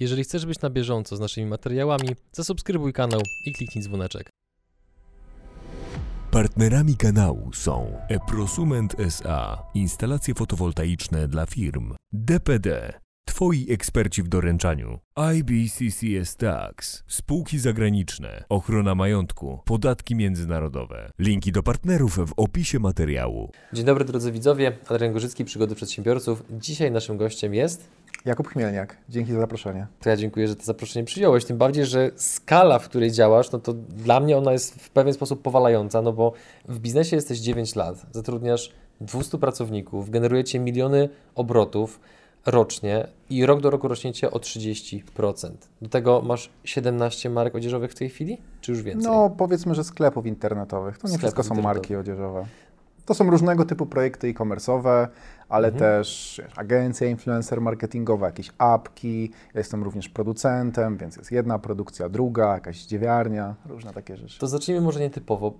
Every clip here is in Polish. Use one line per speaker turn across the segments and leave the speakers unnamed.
Jeżeli chcesz być na bieżąco z naszymi materiałami, zasubskrybuj kanał i kliknij dzwoneczek.
Partnerami kanału są Eprosument SA, instalacje fotowoltaiczne dla firm, DPD, Twoi eksperci w doręczaniu, IBCCS Tax, spółki zagraniczne, ochrona majątku, podatki międzynarodowe. Linki do partnerów w opisie materiału.
Dzień dobry drodzy widzowie, Adrian Gorzycki, Przygody Przedsiębiorców. Dzisiaj naszym gościem jest...
Jakub Chmielniak, dzięki za zaproszenie.
To ja dziękuję, że to zaproszenie przyjąłeś, tym bardziej, że skala, w której działasz, no to dla mnie ona jest w pewien sposób powalająca, no bo w biznesie jesteś 9 lat, zatrudniasz 200 pracowników, generujecie miliony obrotów, rocznie i rok do roku rośniecie o 30%. Do tego masz 17 marek odzieżowych w tej chwili, czy już więcej?
No, powiedzmy, że sklepów internetowych. To nie wszystko są marki odzieżowe. To są różnego typu projekty e-commerce'owe, ale mhm. też agencje influencer marketingowe, jakieś apki. Ja jestem również producentem, więc jest jedna produkcja, druga, jakaś dziewiarnia, różne takie rzeczy.
To zacznijmy może nietypowo.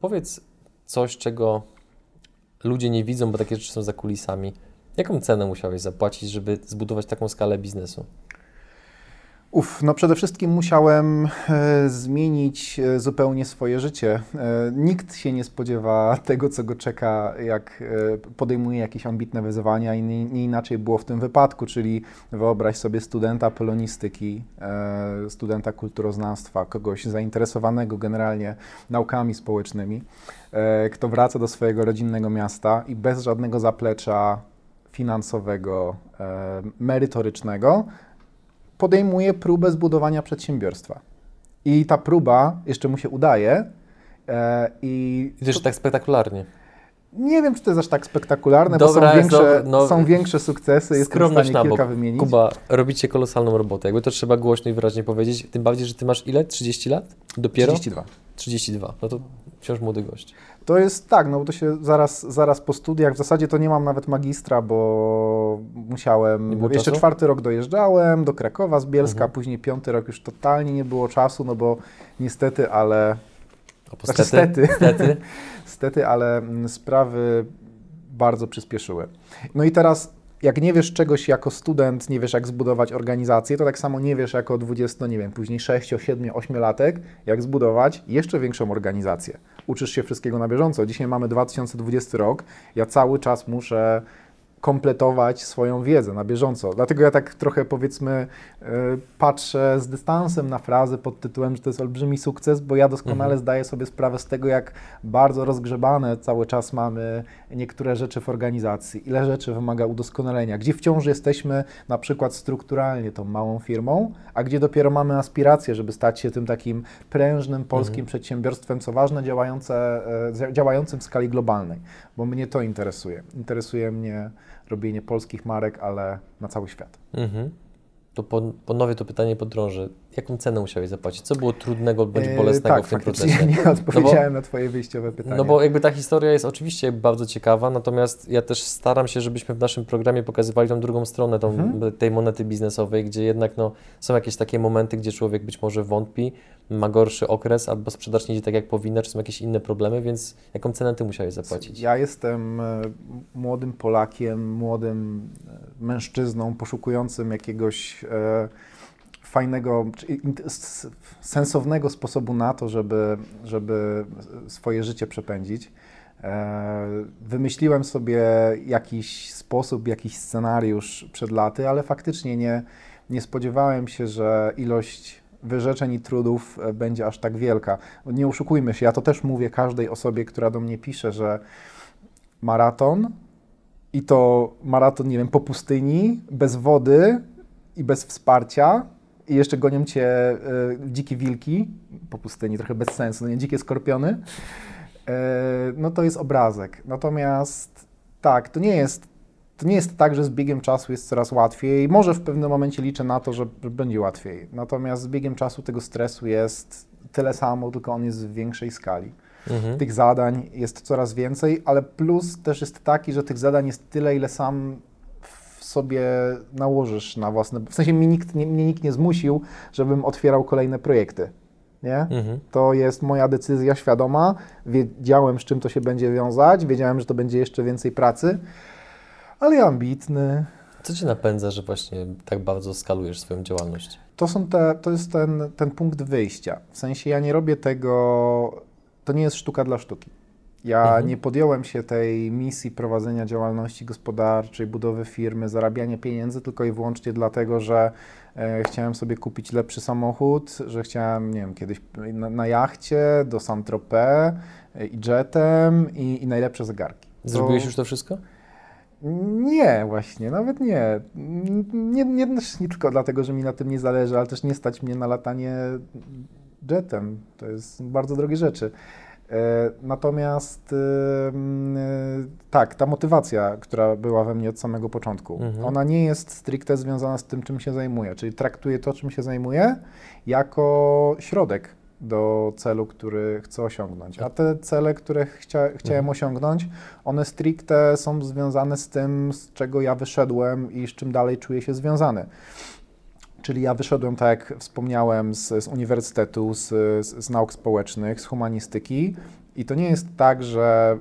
Powiedz coś, czego ludzie nie widzą, bo takie rzeczy są za kulisami. Jaką cenę musiałeś zapłacić, żeby zbudować taką skalę biznesu?
Uf, no przede wszystkim musiałem e, zmienić e, zupełnie swoje życie. E, nikt się nie spodziewa tego, co go czeka, jak e, podejmuje jakieś ambitne wyzwania i nie, nie, inaczej było w tym wypadku, czyli wyobraź sobie studenta polonistyki, e, studenta kulturoznawstwa, kogoś zainteresowanego generalnie naukami społecznymi, e, kto wraca do swojego rodzinnego miasta i bez żadnego zaplecza finansowego, merytorycznego, podejmuje próbę zbudowania przedsiębiorstwa. I ta próba jeszcze mu się udaje.
E, I to też tak spektakularnie.
Nie wiem, czy to jest aż tak spektakularne, Dobra, bo są większe, no, są większe sukcesy, jestem w stanie kilka wymienić.
Kuba, robicie kolosalną robotę, jakby to trzeba głośno i wyraźnie powiedzieć, tym bardziej, że ty masz ile? 30 lat? Dopiero?
32.
32, no to wciąż młody gość.
To jest tak, no bo to się zaraz, zaraz po studiach, w zasadzie to nie mam nawet magistra, bo musiałem, jeszcze czasu? czwarty rok dojeżdżałem do Krakowa z Bielska, mhm. później piąty rok już totalnie nie było czasu, no bo niestety, ale...
Znaczy, stety.
Stety. stety, ale mm, sprawy bardzo przyspieszyły. No i teraz jak nie wiesz czegoś jako student, nie wiesz jak zbudować organizację, to tak samo nie wiesz jako 20, nie wiem, później 6, 7, 8 latek, jak zbudować jeszcze większą organizację. Uczysz się wszystkiego na bieżąco. Dzisiaj mamy 2020 rok, ja cały czas muszę kompletować swoją wiedzę na bieżąco. Dlatego ja tak trochę powiedzmy e, patrzę z dystansem na frazę pod tytułem, że to jest olbrzymi sukces, bo ja doskonale mhm. zdaję sobie sprawę z tego, jak bardzo rozgrzebane cały czas mamy niektóre rzeczy w organizacji, ile rzeczy wymaga udoskonalenia, gdzie wciąż jesteśmy na przykład strukturalnie tą małą firmą, a gdzie dopiero mamy aspiracje, żeby stać się tym takim prężnym polskim mhm. przedsiębiorstwem, co ważne, działające, e, działającym w skali globalnej, bo mnie to interesuje. Interesuje mnie robienie polskich marek, ale na cały świat. Mhm.
To ponownie to pytanie podrążę. Jaką cenę musiałeś zapłacić? Co było trudnego bądź e, bolesnego
tak,
w tym
procesie? Nie odpowiedziałem no bo, na Twoje wyjściowe pytanie.
No bo jakby ta historia jest oczywiście bardzo ciekawa, natomiast ja też staram się, żebyśmy w naszym programie pokazywali tą drugą stronę tą, mhm. tej monety biznesowej, gdzie jednak no, są jakieś takie momenty, gdzie człowiek być może wątpi, ma gorszy okres, albo sprzedaż nie idzie tak jak powinna, czy są jakieś inne problemy, więc jaką cenę Ty musiałeś zapłacić?
Ja jestem e, młodym Polakiem, młodym e, mężczyzną poszukującym jakiegoś e, fajnego, sensownego sposobu na to, żeby, żeby swoje życie przepędzić. E, wymyśliłem sobie jakiś sposób, jakiś scenariusz przed laty, ale faktycznie nie, nie spodziewałem się, że ilość wyrzeczeń i trudów e, będzie aż tak wielka. Nie oszukujmy się, ja to też mówię każdej osobie, która do mnie pisze, że maraton i to maraton, nie wiem, po pustyni, bez wody i bez wsparcia i jeszcze gonią cię y, dzikie wilki po pustyni, trochę bez sensu, no nie dzikie skorpiony, y, no to jest obrazek. Natomiast tak, to nie jest to nie jest tak, że z biegiem czasu jest coraz łatwiej. Może w pewnym momencie liczę na to, że będzie łatwiej. Natomiast z biegiem czasu tego stresu jest tyle samo, tylko on jest w większej skali. Mhm. Tych zadań jest coraz więcej, ale plus też jest taki, że tych zadań jest tyle, ile sam sobie nałożysz na własne. W sensie mnie nikt, nie, mnie nikt nie zmusił, żebym otwierał kolejne projekty. Nie? Mhm. To jest moja decyzja świadoma. Wiedziałem, z czym to się będzie wiązać, wiedziałem, że to będzie jeszcze więcej pracy, ale ja ambitny.
Co Cię napędza, że właśnie tak bardzo skalujesz swoją działalność?
To, są te, to jest ten, ten punkt wyjścia. W sensie ja nie robię tego, to nie jest sztuka dla sztuki. Ja
Mhm.
nie podjąłem się tej misji prowadzenia działalności gospodarczej, budowy firmy, zarabiania pieniędzy tylko i wyłącznie dlatego, że e, chciałem sobie kupić lepszy samochód, że chciałem, nie wiem, kiedyś na, na jachcie do Saint-Tropez e, i jetem i, i najlepsze zegarki. To-
Zrobiłeś już to wszystko?
nie, właśnie, nawet nie. Nie, nie. nie tylko dlatego, że mi na tym nie zależy, ale też nie stać mnie na latanie jetem. To jest bardzo drogie rzeczy. E, Natomiast e, m, e, tak, ta motywacja, która była we mnie od samego początku,
Mhm.
ona nie jest stricte związana z tym, czym się zajmuję. Czyli traktuję to, czym się zajmuję, jako środek do celu, który chcę osiągnąć. A te cele, które chcia, chciałem
Mhm.
osiągnąć, one stricte są związane z tym, z czego ja wyszedłem i z czym dalej czuję się związany. Czyli ja wyszedłem, tak jak wspomniałem, z, z uniwersytetu, z, z, z nauk społecznych, z humanistyki. I to nie jest tak, że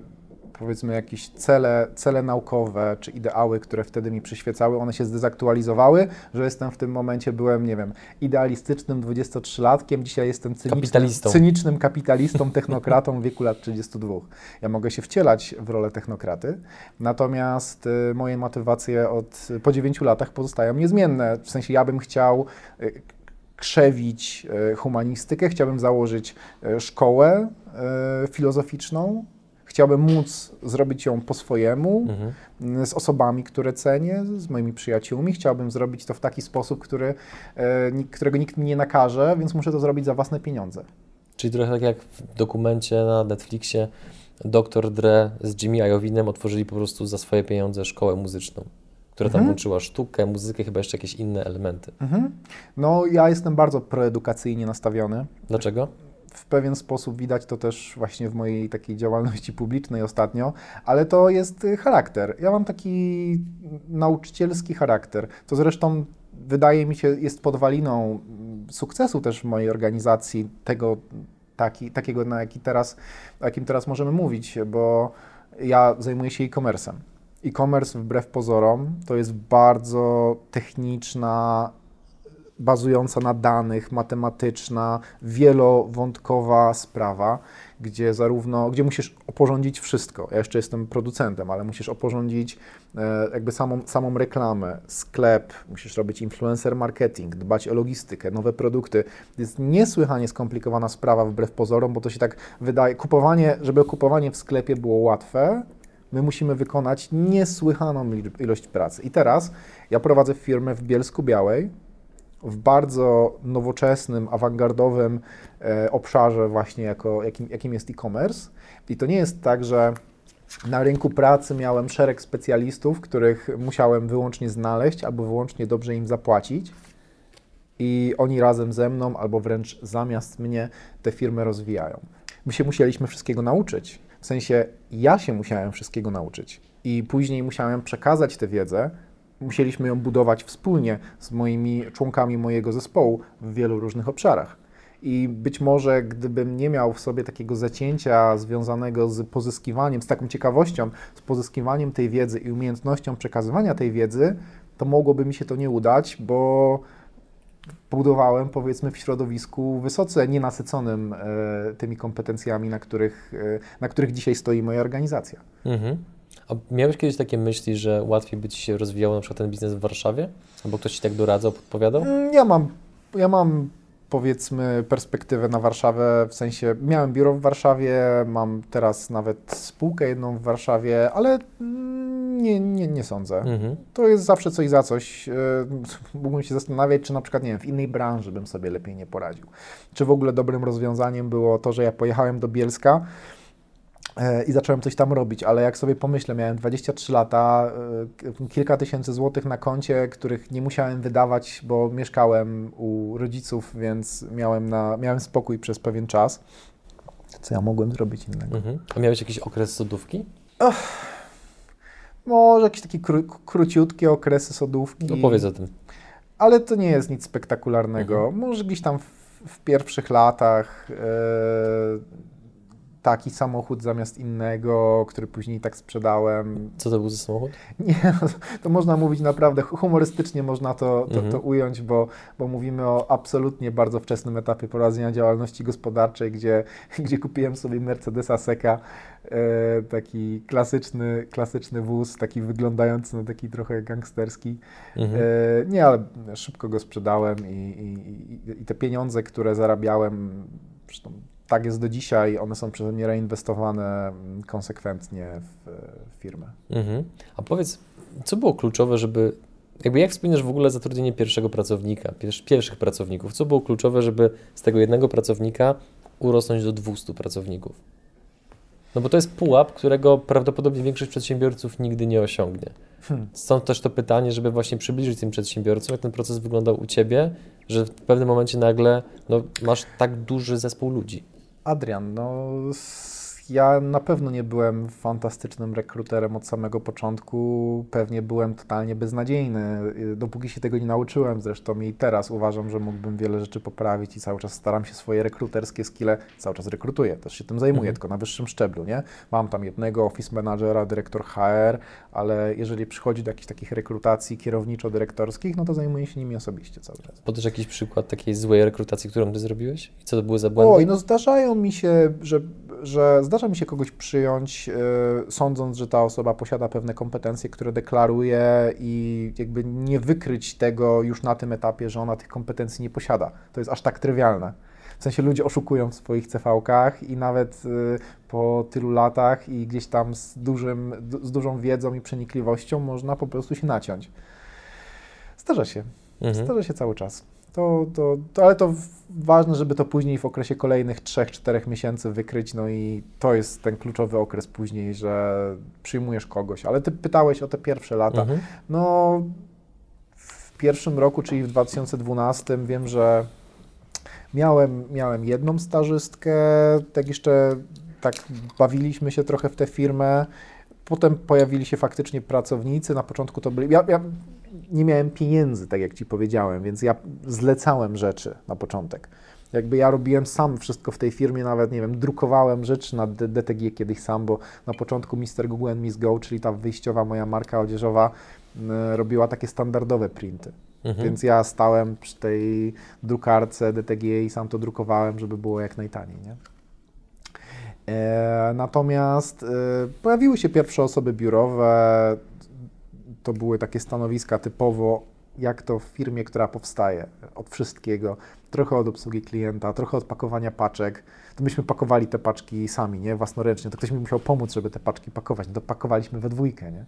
powiedzmy jakieś cele, cele naukowe czy ideały, które wtedy mi przyświecały, one się zdezaktualizowały, że jestem w tym momencie, byłem, nie wiem, idealistycznym 23-latkiem, dzisiaj jestem cynicznym
Kapitalistą.
cynicznym kapitalistą, technokratą w wieku lat 32. Ja mogę się wcielać w rolę technokraty, natomiast y, moje motywacje od, po 9 latach pozostają niezmienne. W sensie ja bym chciał y, krzewić y, humanistykę, chciałbym założyć y, szkołę y, filozoficzną, chciałbym móc zrobić ją po swojemu,
Mhm.
z osobami, które cenię, z moimi przyjaciółmi. Chciałbym zrobić to w taki sposób, który, e, którego nikt mi nie nakaże, więc muszę to zrobić za własne pieniądze.
Czyli trochę tak jak w dokumencie na Netflixie Dr. Dre z Jimmy Iovinem otworzyli po prostu za swoje pieniądze szkołę muzyczną, która tam
Mhm.
łączyła sztukę, muzykę, chyba jeszcze jakieś inne elementy.
Mhm. No, ja jestem bardzo proedukacyjnie nastawiony.
Dlaczego?
W pewien sposób widać to też właśnie w mojej takiej działalności publicznej ostatnio, ale to jest y, charakter. Ja mam taki nauczycielski charakter. To zresztą wydaje mi się jest podwaliną mm, sukcesu też w mojej organizacji tego taki, takiego, na jaki teraz, jakim teraz możemy mówić, bo ja zajmuję się e-commerce'em. E-commerce wbrew pozorom to jest bardzo techniczna, bazująca na danych, matematyczna, wielowątkowa sprawa, gdzie zarówno, gdzie musisz oporządzić wszystko. Ja jeszcze jestem producentem, ale musisz oporządzić e, jakby samą, samą reklamę, sklep, musisz robić influencer marketing, dbać o logistykę, nowe produkty. To jest niesłychanie skomplikowana sprawa wbrew pozorom, bo to się tak wydaje, kupowanie, żeby kupowanie w sklepie było łatwe, my musimy wykonać niesłychaną ilość pracy. I teraz ja prowadzę firmę w Bielsku Białej, w bardzo nowoczesnym, awangardowym e, obszarze właśnie, jako, jakim, jakim jest e-commerce. I to nie jest tak, że na rynku pracy miałem szereg specjalistów, których musiałem wyłącznie znaleźć albo wyłącznie dobrze im zapłacić. I oni razem ze mną, albo wręcz zamiast mnie, te firmy rozwijają. My się musieliśmy wszystkiego nauczyć. W sensie ja się musiałem wszystkiego nauczyć. I później musiałem przekazać tę wiedzę. Musieliśmy ją budować wspólnie z moimi członkami mojego zespołu w wielu różnych obszarach. I być może gdybym nie miał w sobie takiego zacięcia związanego z pozyskiwaniem, z taką ciekawością, z pozyskiwaniem tej wiedzy i umiejętnością przekazywania tej wiedzy, to mogłoby mi się to nie udać, bo budowałem powiedzmy w środowisku wysoce nienasyconym e, tymi kompetencjami, na których, e, na których dzisiaj stoi moja organizacja.
Mhm. A miałeś kiedyś takie myśli, że łatwiej by Ci się rozwijało na przykład ten biznes w Warszawie? Albo ktoś Ci tak doradzał, podpowiadał?
Mm, Ja mam, ja mam powiedzmy perspektywę na Warszawę, w sensie miałem biuro w Warszawie, mam teraz nawet spółkę jedną w Warszawie, ale mm, nie, nie, nie sądzę.
Mhm.
To jest zawsze coś za coś. E, Mógłbym się zastanawiać, czy na przykład, nie wiem, w innej branży bym sobie lepiej nie poradził. Czy w ogóle dobrym rozwiązaniem było to, że ja pojechałem do Bielska i zacząłem coś tam robić, ale jak sobie pomyślę, miałem 23 lata, e, kilka tysięcy złotych na koncie, których nie musiałem wydawać, bo mieszkałem u rodziców, więc miałem, na, miałem spokój przez pewien czas. Co ja mogłem zrobić innego?
Mhm. A miałeś jakiś okres sodówki?
Może jakieś takie kró, króciutkie okresy sodówki.
No powiedz o tym.
Ale to nie jest nic spektakularnego.
Mhm.
Może gdzieś tam w, w pierwszych latach, e, taki samochód zamiast innego, który później tak sprzedałem.
Co to był za samochód?
Nie, to można mówić naprawdę humorystycznie, można to, to, mhm. to ująć, bo, bo mówimy o absolutnie bardzo wczesnym etapie prowadzenia działalności gospodarczej, gdzie, gdzie kupiłem sobie Mercedesa Seka, e, taki klasyczny, klasyczny wóz, taki wyglądający na taki trochę gangsterski. Mhm. E, nie, ale szybko go sprzedałem i, i, i te pieniądze, które zarabiałem, zresztą tak jest do dzisiaj, one są przeze mnie reinwestowane mm, konsekwentnie w, w firmę.
Mhm. A powiedz, co było kluczowe, żeby, jakby jak wspominasz w ogóle zatrudnienie pierwszego pracownika, pierwszych pracowników, co było kluczowe, żeby z tego jednego pracownika urosnąć do 200 pracowników? No bo to jest pułap, którego prawdopodobnie większość przedsiębiorców nigdy nie osiągnie. Hmm. Stąd też to pytanie, żeby właśnie przybliżyć tym przedsiębiorcom, jak ten proces wyglądał u Ciebie, że w pewnym momencie nagle no, masz tak duży zespół ludzi.
Adrian, no ja na pewno nie byłem fantastycznym rekruterem od samego początku. Pewnie byłem totalnie beznadziejny, dopóki się tego nie nauczyłem. Zresztą i teraz uważam, że mógłbym wiele rzeczy poprawić i cały czas staram się swoje rekruterskie skille, cały czas rekrutuję, też się tym zajmuję, mhm. tylko na wyższym szczeblu, nie? Mam tam jednego office managera, dyrektor HR, ale jeżeli przychodzi do jakichś takich rekrutacji kierowniczo-dyrektorskich, no to zajmuję się nimi osobiście cały czas.
Podasz jakiś przykład takiej złej rekrutacji, którą ty zrobiłeś? I co to były za błędy?
Oj, no zdarzają mi się, że, że zdarza mi się kogoś przyjąć, yy, sądząc, że ta osoba posiada pewne kompetencje, które deklaruje i jakby nie wykryć tego już na tym etapie, że ona tych kompetencji nie posiada. To jest aż tak trywialne. W sensie ludzie oszukują w swoich CV-kach i nawet y, po tylu latach i gdzieś tam z, dużym, z dużą wiedzą i przenikliwością można po prostu się naciąć. Zdarza się. Mhm. Zdarza się cały czas. To, to, to, ale to ważne, żeby to później w okresie kolejnych 3-4 miesięcy wykryć, no i to jest ten kluczowy okres później, że przyjmujesz kogoś. Ale ty pytałeś o te pierwsze lata. Mhm. No, w pierwszym roku, czyli w 2012, wiem, że miałem, miałem jedną stażystkę, tak jeszcze tak bawiliśmy się trochę w tę firmę. Potem pojawili się faktycznie pracownicy. Na początku to byli. Ja, ja nie miałem pieniędzy, tak jak Ci powiedziałem, więc ja zlecałem rzeczy na początek. Jakby ja robiłem sam wszystko w tej firmie, nawet nie wiem, drukowałem rzeczy na DTG kiedyś sam, bo na początku Mr. Google and Miss Go, czyli ta wyjściowa moja marka odzieżowa, robiła takie standardowe printy. Mhm. Więc ja stałem przy tej drukarce DTG i sam to drukowałem, żeby było jak najtaniej. Nie? E, natomiast e, pojawiły się pierwsze osoby biurowe, to były takie stanowiska typowo jak to w firmie, która powstaje, od wszystkiego, trochę od obsługi klienta, trochę od pakowania paczek, to myśmy pakowali te paczki sami, nie, własnoręcznie, to ktoś mi musiał pomóc, żeby te paczki pakować, no to pakowaliśmy we dwójkę, nie.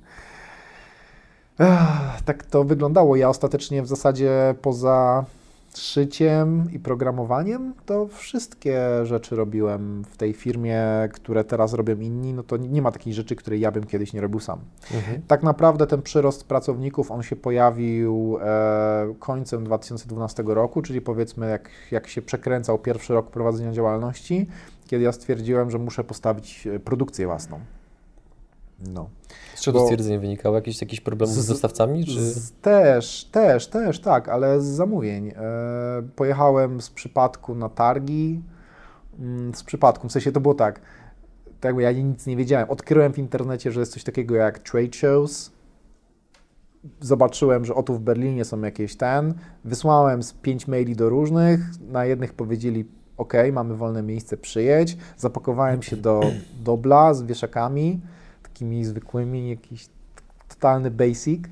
Ech, tak to wyglądało. Ja ostatecznie w zasadzie poza szyciem i programowaniem, to wszystkie rzeczy robiłem w tej firmie, które teraz robią inni, no to nie ma takiej rzeczy, której ja bym kiedyś nie robił sam. Mhm. Tak naprawdę ten przyrost pracowników, on się pojawił e, końcem 2012 roku, czyli powiedzmy jak, jak się przekręcał pierwszy rok prowadzenia działalności, kiedy ja stwierdziłem, że muszę postawić e, produkcję własną.
No. Z czego stwierdzenie wynikało? Jakiś, jakiś problem z, z dostawcami? Czy?
Z, też, też, też, tak, ale z zamówień. E, pojechałem z przypadku na targi, mm, z przypadku, w sensie to było tak, tak jakby ja nic nie wiedziałem. Odkryłem w internecie, że jest coś takiego jak trade shows. Zobaczyłem, że oto w Berlinie są jakieś ten. Wysłałem z pięć maili do różnych. Na jednych powiedzieli, OK, mamy wolne miejsce, przyjedź. Zapakowałem się do dobla z wieszakami takimi zwykłymi, jakiś totalny basic.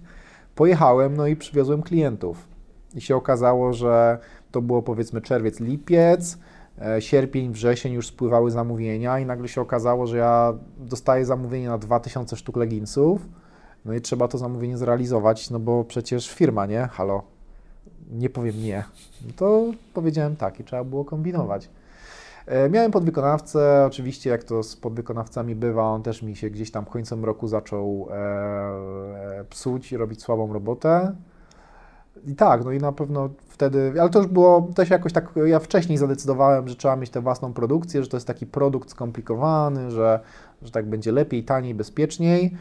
Pojechałem, no i przywiozłem klientów. I się okazało, że to było powiedzmy czerwiec, lipiec, e, sierpień, wrzesień już spływały zamówienia i nagle się okazało, że ja dostaję zamówienie na 2000 sztuk leginsów, no i trzeba to zamówienie zrealizować, no bo przecież firma, nie? Halo, nie powiem nie. No to powiedziałem tak i trzeba było kombinować. E, miałem podwykonawcę, oczywiście jak to z podwykonawcami bywa, on też mi się gdzieś tam końcem roku zaczął e, psuć i robić słabą robotę. I tak, no i na pewno wtedy, ale to już było też jakoś tak, ja wcześniej zadecydowałem, że trzeba mieć tę własną produkcję, że to jest taki produkt skomplikowany, że, że tak będzie lepiej, taniej, bezpieczniej.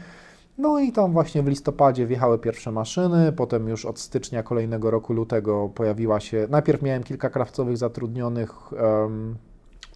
No i tam właśnie w listopadzie wjechały pierwsze maszyny, potem już od stycznia kolejnego roku, lutego pojawiła się, najpierw miałem kilka krawcowych zatrudnionych um,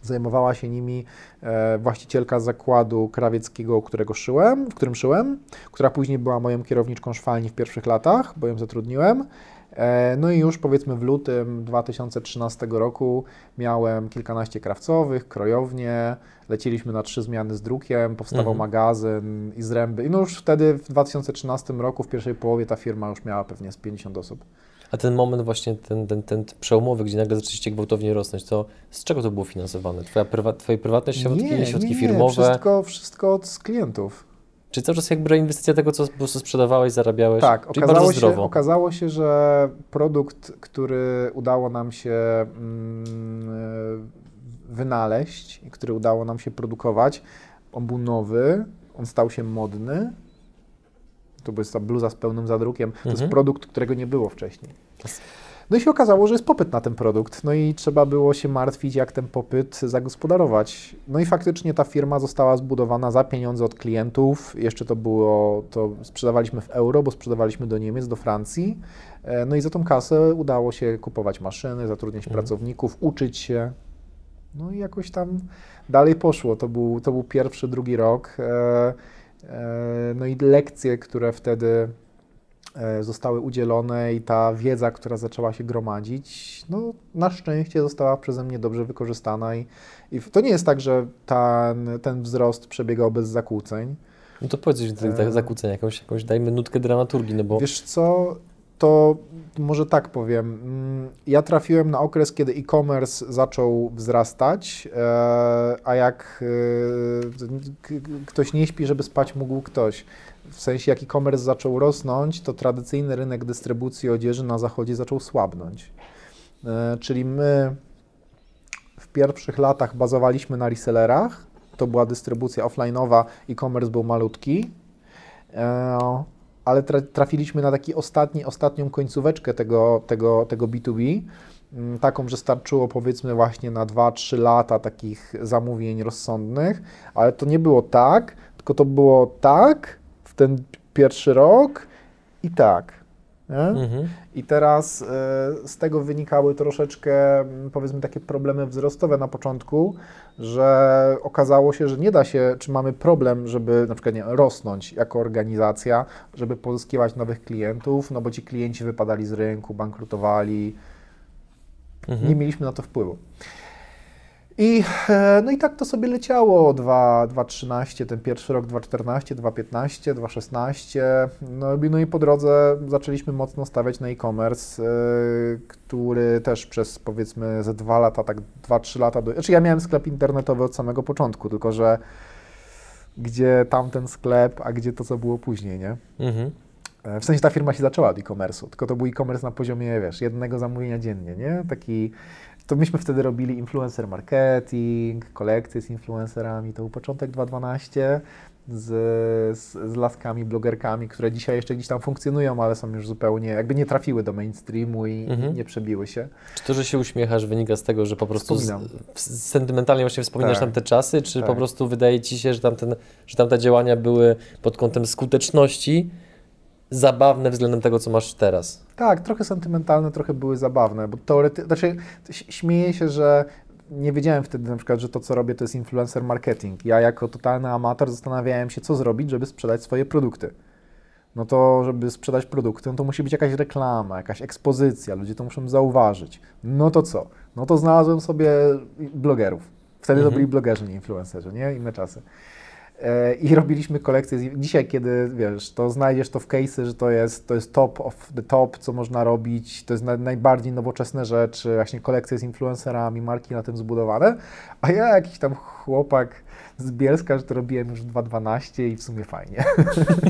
Zajmowała się nimi e, właścicielka zakładu krawieckiego, którego szyłem, w którym szyłem, która później była moją kierowniczką szwalni w pierwszych latach, bo ją zatrudniłem. E, no i już powiedzmy w lutym 2013 roku miałem kilkanaście krawcowych, krojownie, leciliśmy na trzy zmiany z drukiem, powstawał mhm. magazyn i zręby. I no już wtedy w 2013 roku, w pierwszej połowie ta firma już miała pewnie z 50 osób.
A ten moment właśnie, ten, ten, ten przełomowy, gdzie nagle zaczęliście gwałtownie rosnąć, to z czego to było finansowane? Twoja prywa, twoje prywatne środki, nie, środki nie, firmowe?
Wszystko, wszystko od klientów.
Czy cały czas jakby inwestycja tego, co po prostu sprzedawałeś, zarabiałeś?
Tak, okazało się, okazało się, że produkt, który udało nam się mm, wynaleźć i który udało nam się produkować, on był nowy, on stał się modny. To jest ta bluza z pełnym zadrukiem. To mhm. jest produkt, którego nie było wcześniej. No i się okazało, że jest popyt na ten produkt, no i trzeba było się martwić, jak ten popyt zagospodarować. No i faktycznie ta firma została zbudowana za pieniądze od klientów. Jeszcze to było, to sprzedawaliśmy w euro, bo sprzedawaliśmy do Niemiec, do Francji. E, no i za tą kasę udało się kupować maszyny, zatrudniać mhm. pracowników, uczyć się. No i jakoś tam dalej poszło. To był, to był pierwszy, drugi rok. E, e, no i lekcje, które wtedy E, zostały udzielone i ta wiedza, która zaczęła się gromadzić, no na szczęście została przeze mnie dobrze wykorzystana i, i to nie jest tak, że ten, ten wzrost przebiegał bez zakłóceń.
No to powiedz coś tych e... zakłóceń, jakąś, jakąś dajmy nutkę dramaturgii, no bo...
Wiesz co, to może tak powiem. Mm, ja trafiłem na okres, kiedy e-commerce zaczął wzrastać, e, a jak e, ktoś nie śpi, żeby spać mógł ktoś w sensie jak e-commerce zaczął rosnąć, to tradycyjny rynek dystrybucji odzieży na zachodzie zaczął słabnąć. E, czyli my w pierwszych latach bazowaliśmy na resellerach, to była dystrybucja offline'owa, e-commerce był malutki, ale trafiliśmy na taki ostatni, ostatnią końcóweczkę tego, tego, tego B2B, mm, taką, że starczyło powiedzmy właśnie na 2-3 lata takich zamówień rozsądnych, ale to nie było tak, tylko to było tak, w ten pierwszy rok i tak. Mhm. I teraz y, z tego wynikały troszeczkę, mm, powiedzmy, takie problemy wzrostowe na początku, że okazało się, że nie da się, czy mamy problem, żeby na przykład nie, rosnąć jako organizacja, żeby pozyskiwać nowych klientów, no bo ci klienci wypadali z rynku, bankrutowali, mhm. nie mieliśmy na to wpływu. I, e, no i tak to sobie leciało 2.13, ten pierwszy rok 2.14, 2.15, 2.16. No, no i po drodze zaczęliśmy mocno stawiać na e-commerce, yy, który też przez powiedzmy ze dwa lata, tak 2-3 lata, do, znaczy ja miałem sklep internetowy od samego początku, tylko że gdzie tamten sklep, a gdzie to, co było później, nie? Mhm. E, w sensie ta firma się zaczęła od e-commerce'u, tylko to był e-commerce na poziomie, wiesz, jednego zamówienia dziennie, nie? Taki to myśmy wtedy robili influencer marketing, kolekcje z influencerami, to był początek 2012 z, z, z laskami, blogerkami, które dzisiaj jeszcze gdzieś tam funkcjonują, ale są już zupełnie, jakby nie trafiły do mainstreamu i, mhm. nie przebiły się.
Czy to, że się uśmiechasz wynika z tego, że po prostu z, sentymentalnie właśnie wspominasz tak. tamte czasy, czy tak. po prostu wydaje Ci się, że, tamten, że tamte działania były pod kątem skuteczności zabawne względem tego, co masz teraz.
Tak, trochę sentymentalne, trochę były zabawne, bo teoretycznie, znaczy śmieję się, że nie wiedziałem wtedy na przykład, że to, co robię, to jest influencer marketing. Ja jako totalny amator zastanawiałem się, co zrobić, żeby sprzedać swoje produkty. No to, żeby sprzedać produkty, no to musi być jakaś reklama, jakaś ekspozycja, ludzie to muszą zauważyć. No to co? No to znalazłem sobie blogerów. Wtedy mhm. to byli blogerzy, nie influencerzy, nie? Inne czasy. I robiliśmy kolekcję. Dzisiaj, kiedy wiesz, to znajdziesz to w case'y, że to jest, to jest top of the top, co można robić, to jest na, najbardziej nowoczesne rzeczy, właśnie kolekcje z influencerami, marki na tym zbudowane, a ja jakiś tam chłopak z Bielska, że to robiłem już 2.12 i w sumie fajnie.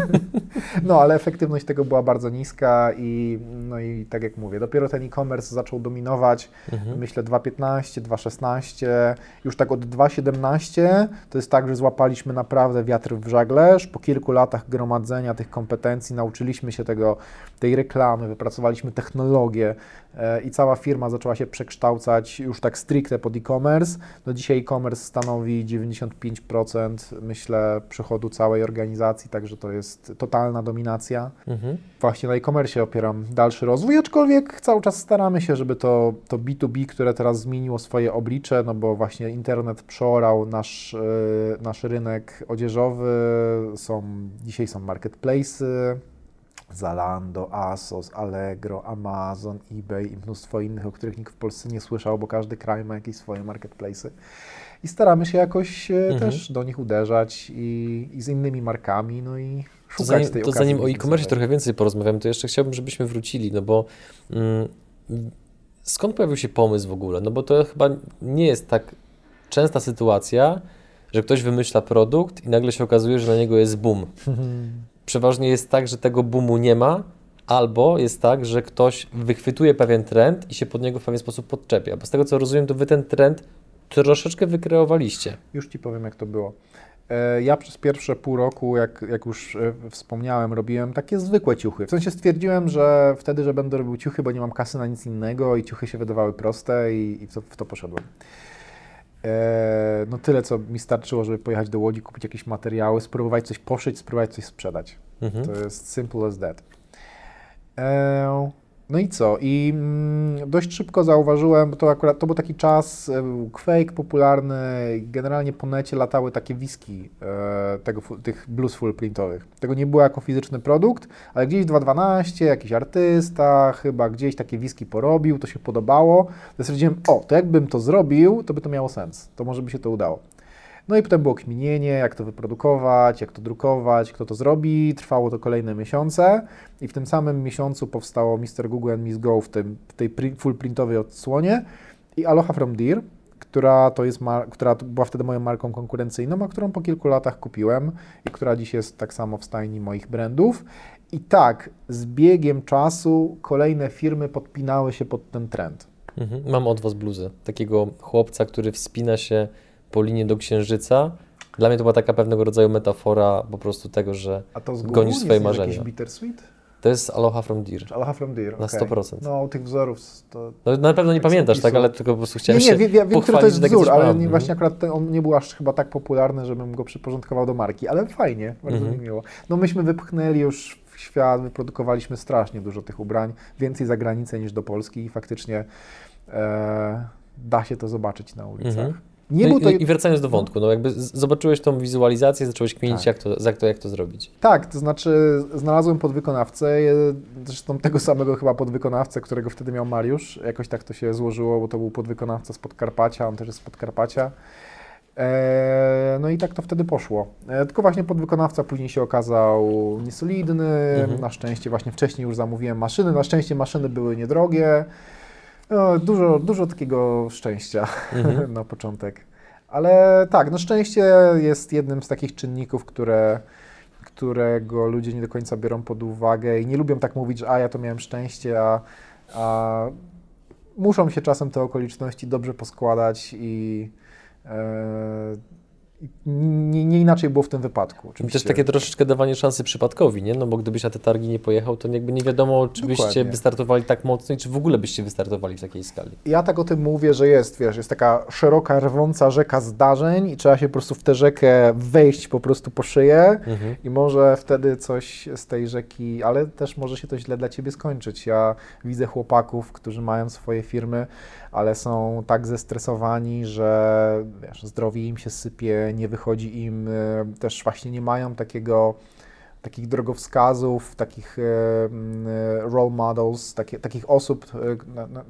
no, ale efektywność tego była bardzo niska i no i tak jak mówię, dopiero ten e-commerce zaczął dominować, mhm. myślę 2.15, 2.16, już tak od 2.17 to jest tak, że złapaliśmy naprawdę wiatr w żagle. Po kilku latach gromadzenia tych kompetencji nauczyliśmy się tego, tej reklamy, wypracowaliśmy technologię e, i cała firma zaczęła się przekształcać już tak stricte pod e-commerce. No dzisiaj e-commerce stanowi 95% myślę przychodu całej organizacji, także to jest totalna dominacja. Mhm. Właśnie na e-commerce opieram dalszy rozwój, aczkolwiek cały czas staramy się, żeby to, to B2B, które teraz zmieniło swoje oblicze, no bo właśnie internet przeorał nasz, yy, nasz rynek odzieżowy, są, dzisiaj są marketplace'y, Zalando, Asos, Allegro, Amazon, eBay i mnóstwo innych, o których nikt w Polsce nie słyszał, bo każdy kraj ma jakieś swoje marketplace'y. I staramy się jakoś e, mhm. też do nich uderzać i, i, z innymi markami, no i to
zanim,
tej
To zanim o e-commerce trochę więcej porozmawiamy, to jeszcze chciałbym, żebyśmy wrócili, no bo mm, skąd pojawił się pomysł w ogóle? No bo to chyba nie jest tak częsta sytuacja, że ktoś wymyśla produkt i nagle się okazuje, że na niego jest boom. Przeważnie jest tak, że tego boomu nie ma, albo jest tak, że ktoś wychwytuje pewien trend i się pod niego w pewien sposób podczepia. Bo z tego co rozumiem, to wy ten trend troszeczkę wykreowaliście.
Już Ci powiem, jak to było. E, ja przez pierwsze pół roku, jak, jak już e, wspomniałem, robiłem takie zwykłe ciuchy. W sensie stwierdziłem, że wtedy, że będę robił ciuchy, bo nie mam kasy na nic innego i ciuchy się wydawały proste i, i w, to, w to poszedłem. E, no tyle, co mi starczyło, żeby pojechać do Łodzi, kupić jakieś materiały, spróbować coś poszyć, spróbować coś sprzedać. Mhm. To jest simple as that. E, no i co? I mm, dość szybko zauważyłem, bo to akurat to był taki czas, e, był Quake popularny, generalnie po necie latały takie wiski e, tego, tych blues full printowych. Tego nie było jako fizyczny produkt, ale gdzieś w 2.12 jakiś artysta chyba gdzieś takie wiski porobił, to się podobało. To stwierdziłem, o, to jakbym to zrobił, to by to miało sens, to może by się to udało. No i potem było kminienie, jak to wyprodukować, jak to drukować, kto to zrobi. Trwało to kolejne miesiące i w tym samym miesiącu powstało Mr. Google and Miss Go w, tym, w tej full printowej odsłonie i Aloha from Deer, która, to jest która była wtedy moją marką konkurencyjną, a którą po kilku latach kupiłem i która dziś jest tak samo w stajni moich brandów. I tak, z biegiem czasu kolejne firmy podpinały się pod ten trend.
Mhm. Mam od Was bluzę. Takiego chłopca, który wspina się po linie do księżyca. Dla mnie to była taka pewnego rodzaju metafora po prostu tego, że
A to z
gonisz swoje
jest
marzenia.
Jakiś bittersweet?
To jest Aloha from Deer.
Aloha from Deer, Na
okay. 100%.
No, tych wzorów to...
No, na pewno nie pamiętasz, tak, ale tylko po prostu chciałem
nie, nie,
się
wiem, wiem który to jest wzór, ale nie, właśnie akurat ten, on nie był aż chyba tak popularny, żebym go przyporządkował do marki, ale fajnie, bardzo mm -hmm. mi miło. No myśmy wypchnęli już w świat, wyprodukowaliśmy strasznie dużo tych ubrań, więcej za granicę niż do Polski i faktycznie e, da się to zobaczyć na ulicach. Mm -hmm.
Nie no był to... I wracając do wątku, no jakby zobaczyłeś tą wizualizację, zacząłeś kminić, tak. jak, to, jak, to, jak to zrobić.
Tak, to znaczy znalazłem podwykonawcę, zresztą tego samego chyba podwykonawcę, którego wtedy miał Mariusz. Jakoś tak to się złożyło, bo to był podwykonawca z Podkarpacia, on też jest z Podkarpacia. E, no i tak to wtedy poszło. E, tylko właśnie podwykonawca później się okazał niesolidny. Mhm. Na szczęście właśnie wcześniej już zamówiłem maszyny. Na szczęście maszyny były niedrogie. No, dużo, dużo takiego szczęścia mhm. na początek. Ale tak, no szczęście jest jednym z takich czynników, które, którego ludzie nie do końca biorą pod uwagę i nie lubią tak mówić, że a ja to miałem szczęście, a, a muszą się czasem te okoliczności dobrze poskładać i e, nie, nie, inaczej było w tym wypadku.
Oczywiście. Też takie troszeczkę dawanie szansy przypadkowi, nie? No bo gdybyś na te targi nie pojechał, to jakby nie wiadomo, czy Dokładnie. byście wystartowali tak mocno i czy w ogóle byście wystartowali w takiej skali.
Ja tak o tym mówię, że jest, wiesz, jest taka szeroka, rwąca rzeka zdarzeń i trzeba się po prostu w tę rzekę wejść po prostu po szyję mhm. i może wtedy coś z tej rzeki, ale też może się to źle dla Ciebie skończyć. Ja widzę chłopaków, którzy mają swoje firmy, ale są tak zestresowani, że wiesz, zdrowie im się sypie, nie wychodzi im, e, też właśnie nie mają takiego takich drogowskazów, takich e, e, role models, takie, takich osób,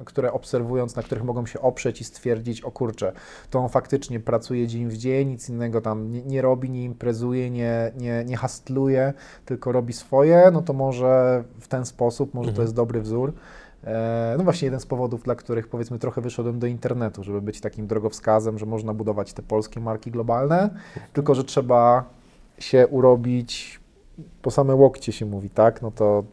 które obserwując, na których mogą się oprzeć i stwierdzić, o kurczę, to on faktycznie pracuje dzień w dzień, nic innego tam nie, nie robi, nie imprezuje, nie, nie, nie hastluje, tylko robi swoje, no to może w ten sposób, może mhm. to jest dobry wzór. E, no właśnie jeden z powodów, dla których powiedzmy trochę wyszedłem do internetu, żeby być takim drogowskazem, że można budować te polskie marki globalne, tylko że trzeba się urobić po same łokcie się mówi, tak? No to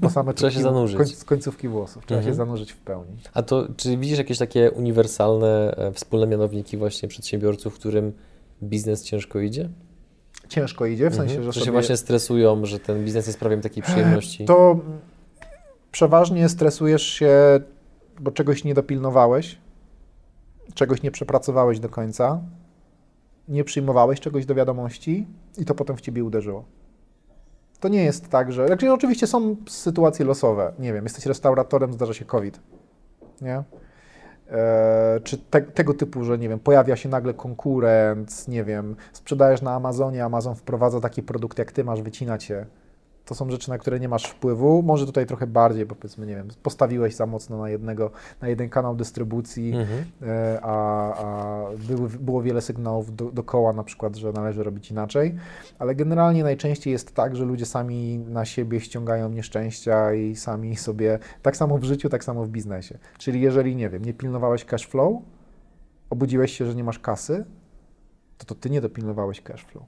po same
trzeba się zanurzyć. Koń,
końcówki włosów, trzeba mhm. się zanurzyć w pełni.
A to czy widzisz jakieś takie uniwersalne, e, wspólne mianowniki właśnie przedsiębiorców, którym biznes ciężko idzie?
Ciężko idzie, w sensie,
Mhm.
że
Że
sobie...
się właśnie stresują, że ten biznes nie sprawia im takiej przyjemności.
To przeważnie stresujesz się, bo czegoś nie dopilnowałeś, czegoś nie przepracowałeś do końca, nie przyjmowałeś czegoś do wiadomości i to potem w ciebie uderzyło. To nie jest tak, że. Znaczy, oczywiście są sytuacje losowe. Nie wiem, jesteś restauratorem, zdarza się COVID. Nie? E, czy te, tego typu, że nie wiem, pojawia się nagle konkurent, nie wiem, sprzedajesz na Amazonie, Amazon wprowadza taki produkt jak ty masz, wycina cię. To są rzeczy, na które nie masz wpływu. Może tutaj trochę bardziej, bo powiedzmy, nie wiem, postawiłeś za mocno na jednego, na jeden kanał dystrybucji,
Mhm.
e, a, a były, było wiele sygnałów do, dookoła, na przykład, że należy robić inaczej, ale generalnie najczęściej jest tak, że ludzie sami na siebie ściągają nieszczęścia i sami sobie, tak samo w życiu, tak samo w biznesie. Czyli jeżeli, nie wiem, nie pilnowałeś cash flow, obudziłeś się, że nie masz kasy, to to ty nie dopilnowałeś cash flow.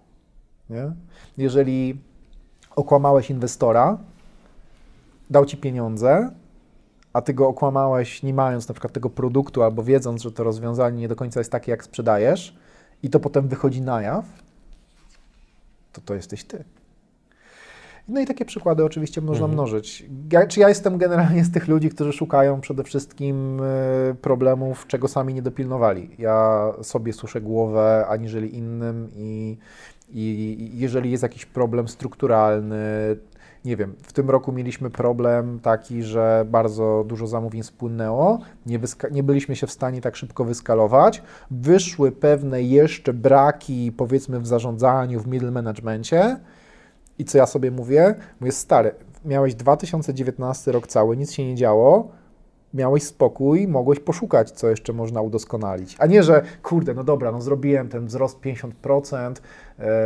Nie? Jeżeli okłamałeś inwestora, dał ci pieniądze, a ty go okłamałeś, nie mając na przykład tego produktu, albo wiedząc, że to rozwiązanie nie do końca jest takie, jak sprzedajesz, i to potem wychodzi na jaw, to to jesteś ty. No i takie przykłady oczywiście można
Mhm.
mnożyć. Ja, czy ja jestem generalnie z tych ludzi, którzy szukają przede wszystkim y, problemów, czego sami nie dopilnowali. Ja sobie suszę głowę aniżeli innym i, i jeżeli jest jakiś problem strukturalny, nie wiem, w tym roku mieliśmy problem taki, że bardzo dużo zamówień spłynęło, nie, nie byliśmy się w stanie tak szybko wyskalować, wyszły pewne jeszcze braki, powiedzmy, w zarządzaniu, w middle managemencie. I co ja sobie mówię? Mówię, stary, miałeś 2019 rok cały, nic się nie działo, miałeś spokój, mogłeś poszukać, co jeszcze można udoskonalić. A nie, że kurde, no dobra, no zrobiłem ten wzrost 50%, e,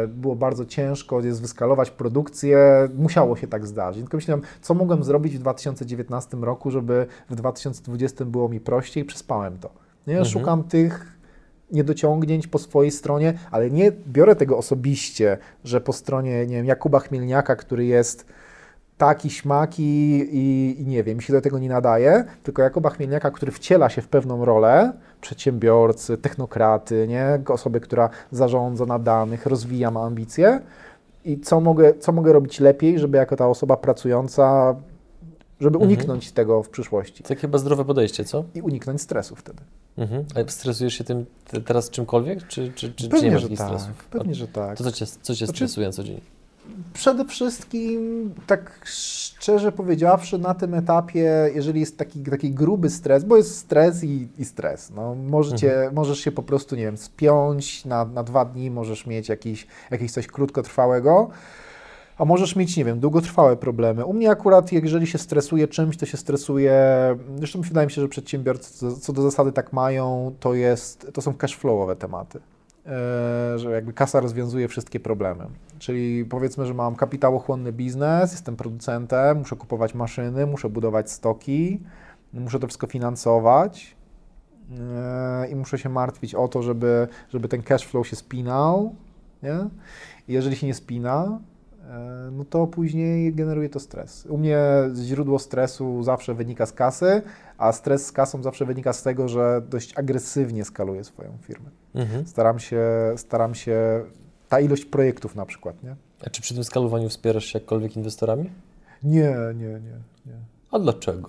było bardzo ciężko, jest wyskalować produkcję, musiało się tak zdarzyć. Tylko myślałem, co mogłem zrobić w 2019 roku, żeby w 2020 było mi prościej, przespałem to. Nie?
Mhm.
Szukam tych niedociągnięć po swojej stronie, ale nie biorę tego osobiście, że po stronie, nie wiem, Jakuba Chmielniaka, który jest taki, śmaki i, i nie wiem, mi się do tego nie nadaje, tylko Jakuba Chmielniaka, który wciela się w pewną rolę przedsiębiorcy, technokraty, nie? osoby, która zarządza na danych, rozwija, ma ambicje i co mogę, co mogę robić lepiej, żeby jako ta osoba pracująca, żeby
Mhm.
uniknąć tego w przyszłości
To chyba zdrowe podejście, co?
i uniknąć stresu wtedy.
Mhm. A stresujesz się tym te- teraz czymkolwiek, czy, czy, czy, czy nie
Pewnie,
masz
że tak,
stresów?
pewnie, że tak.
To co cię, co cię
Znaczy-
stresuje na co dzień?
Przede wszystkim, tak szczerze powiedziawszy, na tym etapie, jeżeli jest taki, taki gruby stres, bo jest stres i, i stres, no, możecie, możesz się po prostu, nie wiem, spiąć na, na dwa dni, możesz mieć jakiś, jakieś coś krótkotrwałego, a możesz mieć, nie wiem, długotrwałe problemy. U mnie akurat, jeżeli się stresuje czymś, to się stresuje, zresztą wydaje mi się, że przedsiębiorcy co, co do zasady tak mają, to, jest, to są cashflowowe tematy. E, że jakby kasa rozwiązuje wszystkie problemy. Czyli powiedzmy, że mam kapitałochłonny biznes, jestem producentem, muszę kupować maszyny, muszę budować stoki, muszę to wszystko finansować e, i muszę się martwić o to, żeby, żeby ten cash flow się spinał. Nie? I jeżeli się nie spina, no to później generuje to stres. U mnie źródło stresu zawsze wynika z kasy, a stres z kasą zawsze wynika z tego, że dość agresywnie skaluję swoją firmę.
Mhm.
Staram się, staram się, ta ilość projektów na przykład, nie?
A czy przy tym skalowaniu wspierasz się jakkolwiek inwestorami?
Nie, nie, nie, nie.
A dlaczego?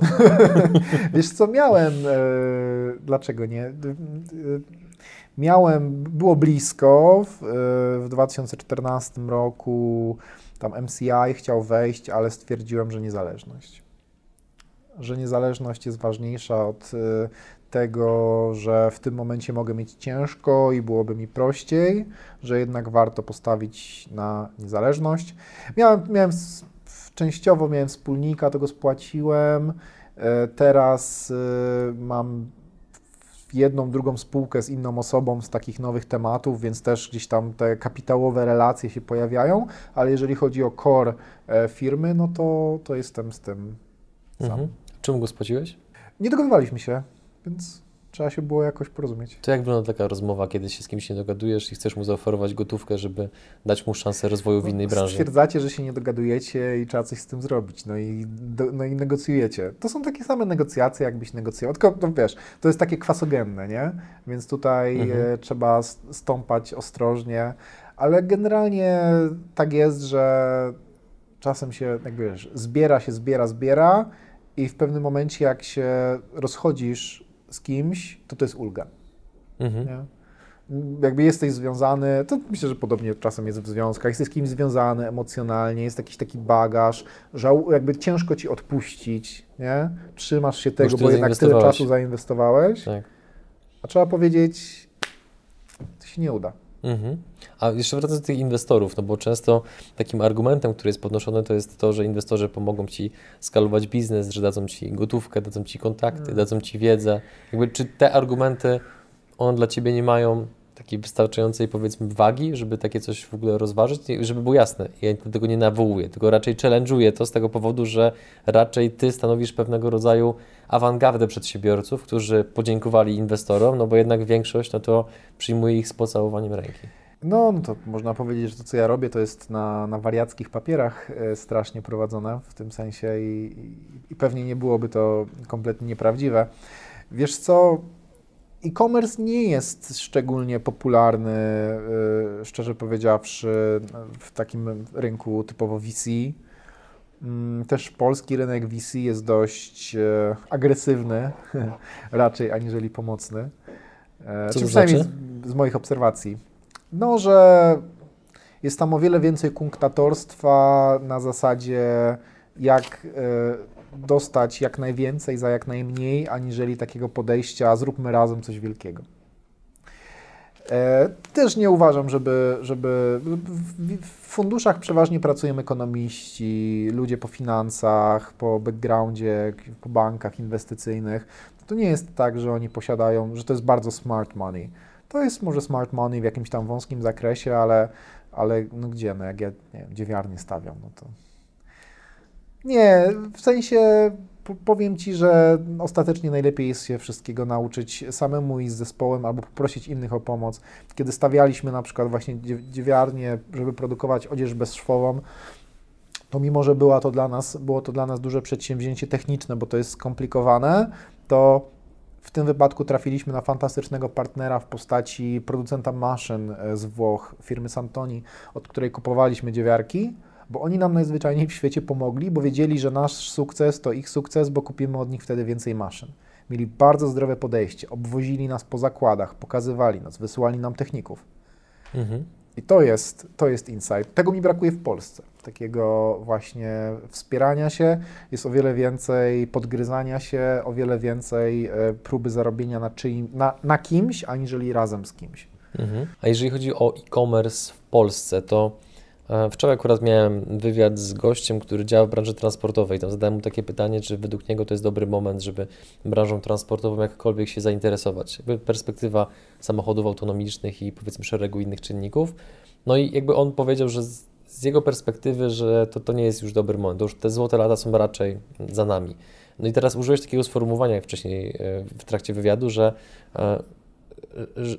Wiesz co, miałem, e, dlaczego nie? E, miałem, było blisko w, e, w 2014 roku, tam MCI chciał wejść, ale stwierdziłem, że niezależność. Że niezależność jest ważniejsza od e, tego, że w tym momencie mogę mieć ciężko i byłoby mi prościej, że jednak warto postawić na niezależność. Miałem, miałem częściowo miałem wspólnika, to go spłaciłem. E, Teraz e, mam jedną, drugą spółkę z inną osobą z takich nowych tematów, więc też gdzieś tam te kapitałowe relacje się pojawiają, ale jeżeli chodzi o core e, firmy, no to, to jestem z tym sam.
Mhm. Czemu go spłaciłeś?
Nie dogadywaliśmy się, więc trzeba się było jakoś porozumieć.
To jak wygląda taka rozmowa, kiedy się z kimś nie dogadujesz i chcesz mu zaoferować gotówkę, żeby dać mu szansę rozwoju w innej
no,
branży?
Stwierdzacie, że się nie dogadujecie i trzeba coś z tym zrobić, no i, do, no i negocjujecie. To są takie same negocjacje, jakbyś negocjował, tylko no wiesz, to jest takie kwasogenne, nie? Więc tutaj mhm. e, trzeba stąpać ostrożnie, ale generalnie tak jest, że czasem się, jak wiesz, zbiera się, zbiera, zbiera i w pewnym momencie jak się rozchodzisz z kimś, to to jest ulga. Mhm. Jakby jesteś związany, to myślę, że podobnie czasem jest w związkach, jesteś z kimś związany emocjonalnie, jest jakiś taki bagaż, że jakby ciężko ci odpuścić, nie? Trzymasz się tego, bo jednak tyle czasu zainwestowałeś, tak. a trzeba powiedzieć, to się nie uda. Mhm.
A jeszcze wracając do tych inwestorów, no bo często takim argumentem, który jest podnoszony, to jest to, że inwestorzy pomogą Ci skalować biznes, że dadzą Ci gotówkę, dadzą Ci kontakty, hmm. dadzą Ci wiedzę. Jakby, czy te argumenty, one dla Ciebie nie mają takiej wystarczającej, powiedzmy, wagi, żeby takie coś w ogóle rozważyć, żeby było jasne. Ja tego nie nawołuję, tylko raczej challenge'uję to z tego powodu, że raczej Ty stanowisz pewnego rodzaju awangardę przedsiębiorców, którzy podziękowali inwestorom, no bo jednak większość, no to przyjmuje ich z pocałowaniem ręki.
No, no to można powiedzieć, że to, co ja robię, to jest na, na wariackich papierach e, strasznie prowadzone w tym sensie i, i, i pewnie nie byłoby to kompletnie nieprawdziwe. Wiesz co, e-commerce nie jest szczególnie popularny, e, szczerze powiedziawszy, w takim rynku typowo VC. Mm, też polski rynek VC jest dość e, agresywny, raczej aniżeli pomocny.
Co to znaczy?
z, z moich obserwacji. No, że jest tam o wiele więcej kunktatorstwa na zasadzie, jak dostać jak najwięcej za jak najmniej, aniżeli takiego podejścia, zróbmy razem coś wielkiego. E, też nie uważam, żeby, żeby w funduszach przeważnie pracują ekonomiści, ludzie po finansach, po backgroundzie, po bankach inwestycyjnych. To nie jest tak, że oni posiadają, że to jest bardzo smart money to jest może smart money w jakimś tam wąskim zakresie, ale, ale no gdzie, no jak ja nie wiem, dziewiarnie stawiam, no to... Nie, w sensie powiem Ci, że ostatecznie najlepiej jest się wszystkiego nauczyć samemu i z zespołem albo poprosić innych o pomoc. Kiedy stawialiśmy na przykład właśnie dziewiarnię, żeby produkować odzież bezszwową, to mimo, że była to dla nas, było to dla nas duże przedsięwzięcie techniczne, bo to jest skomplikowane, to w tym wypadku trafiliśmy na fantastycznego partnera w postaci producenta maszyn e, z Włoch, firmy Santoni, od której kupowaliśmy dziewiarki, bo oni nam najzwyczajniej w świecie pomogli, bo wiedzieli, że nasz sukces to ich sukces, bo kupimy od nich wtedy więcej maszyn. Mieli bardzo zdrowe podejście, obwozili nas po zakładach, pokazywali nas, wysyłali nam techników. Mhm. I to jest, to jest insight. Tego mi brakuje w Polsce. Takiego właśnie wspierania się. Jest o wiele więcej podgryzania się, o wiele więcej e, próby zarobienia na, czyim, na, na kimś, aniżeli razem z kimś.
Mhm. A jeżeli chodzi o e-commerce w Polsce, to wczoraj akurat miałem wywiad z gościem, który działa w branży transportowej. Tam zadałem mu takie pytanie, czy według niego to jest dobry moment, żeby branżą transportową jakkolwiek się zainteresować. Jakby perspektywa samochodów autonomicznych i powiedzmy szeregu innych czynników. No i jakby on powiedział, że z, z jego perspektywy, że to, to nie jest już dobry moment, to już te złote lata są raczej za nami. No i teraz użyłeś takiego sformułowania wcześniej e, w trakcie wywiadu, że e,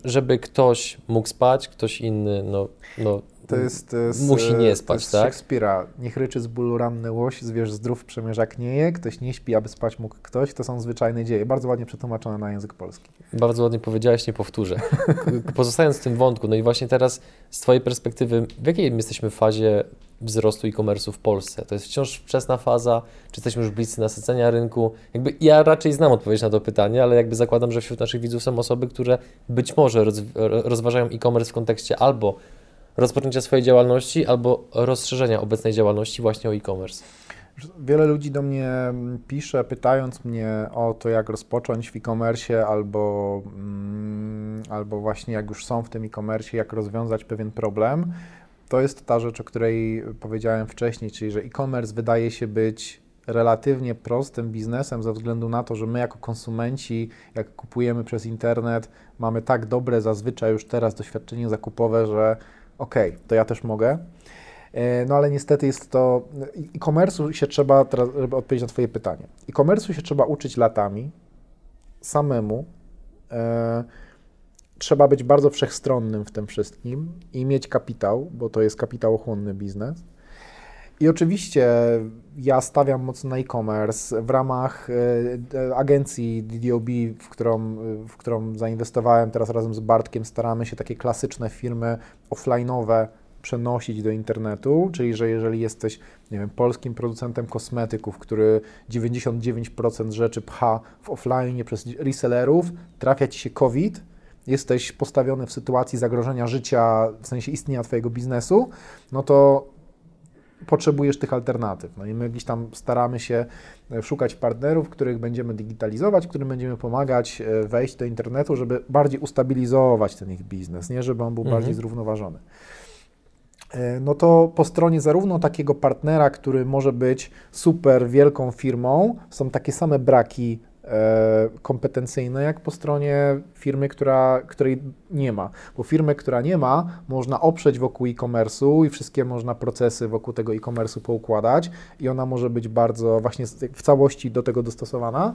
żeby ktoś mógł spać, ktoś inny no, no
to jest,
z, musi nie spać, to jest tak?
Szekspira. Niech ryczy z bólu ranny łoś, zwierz zdrów przemierzak nie je, ktoś nie śpi, aby spać mógł ktoś. To są zwyczajne dzieje. Bardzo ładnie przetłumaczone na język polski.
Bardzo ładnie powiedziałeś, nie powtórzę. Pozostając w tym wątku, no i właśnie teraz z Twojej perspektywy, w jakiej jesteśmy fazie wzrostu e-commerce w Polsce? To jest wciąż wczesna faza, czy jesteśmy już bliscy nasycenia rynku? Jakby ja raczej znam odpowiedź na to pytanie, ale jakby zakładam, że wśród naszych widzów są osoby, które być może rozważają e-commerce w kontekście albo rozpoczęcia swojej działalności albo rozszerzenia obecnej działalności właśnie o e-commerce?
Wiele ludzi do mnie pisze, pytając mnie o to, jak rozpocząć w e-commerce, albo, mm, albo właśnie jak już są w tym e-commerce, jak rozwiązać pewien problem. To jest ta rzecz, o której powiedziałem wcześniej, czyli że e-commerce wydaje się być relatywnie prostym biznesem ze względu na to, że my jako konsumenci, jak kupujemy przez internet, mamy tak dobre zazwyczaj już teraz doświadczenie zakupowe, że ok, to ja też mogę. E, no ale niestety jest to, e-commerce'u się trzeba, teraz, żeby odpowiedzieć na Twoje pytanie, e-commerce'u się trzeba uczyć latami, samemu, E, trzeba być bardzo wszechstronnym w tym wszystkim i mieć kapitał, bo to jest kapitałochłonny biznes. I oczywiście ja stawiam mocno na e-commerce. W ramach e, agencji DDOB, w którą, w którą zainwestowałem teraz razem z Bartkiem, staramy się takie klasyczne firmy offline'owe przenosić do internetu, czyli że jeżeli jesteś, nie wiem, polskim producentem kosmetyków, który 99% rzeczy pcha w offline przez resellerów, trafia Ci się COVID, jesteś postawiony w sytuacji zagrożenia życia, w sensie istnienia Twojego biznesu, no to potrzebujesz tych alternatyw. No i my gdzieś tam staramy się e, szukać partnerów, których będziemy digitalizować, którym będziemy pomagać e, wejść do internetu, żeby bardziej ustabilizować ten ich biznes, nie żeby on był mhm. bardziej zrównoważony. E, no to po stronie zarówno takiego partnera, który może być super wielką firmą, są takie same braki kompetencyjne, jak po stronie firmy, która, której nie ma. Bo firmę, która nie ma, można oprzeć wokół e-commerce'u i wszystkie można procesy wokół tego e-commerce'u poukładać i ona może być bardzo właśnie w całości do tego dostosowana,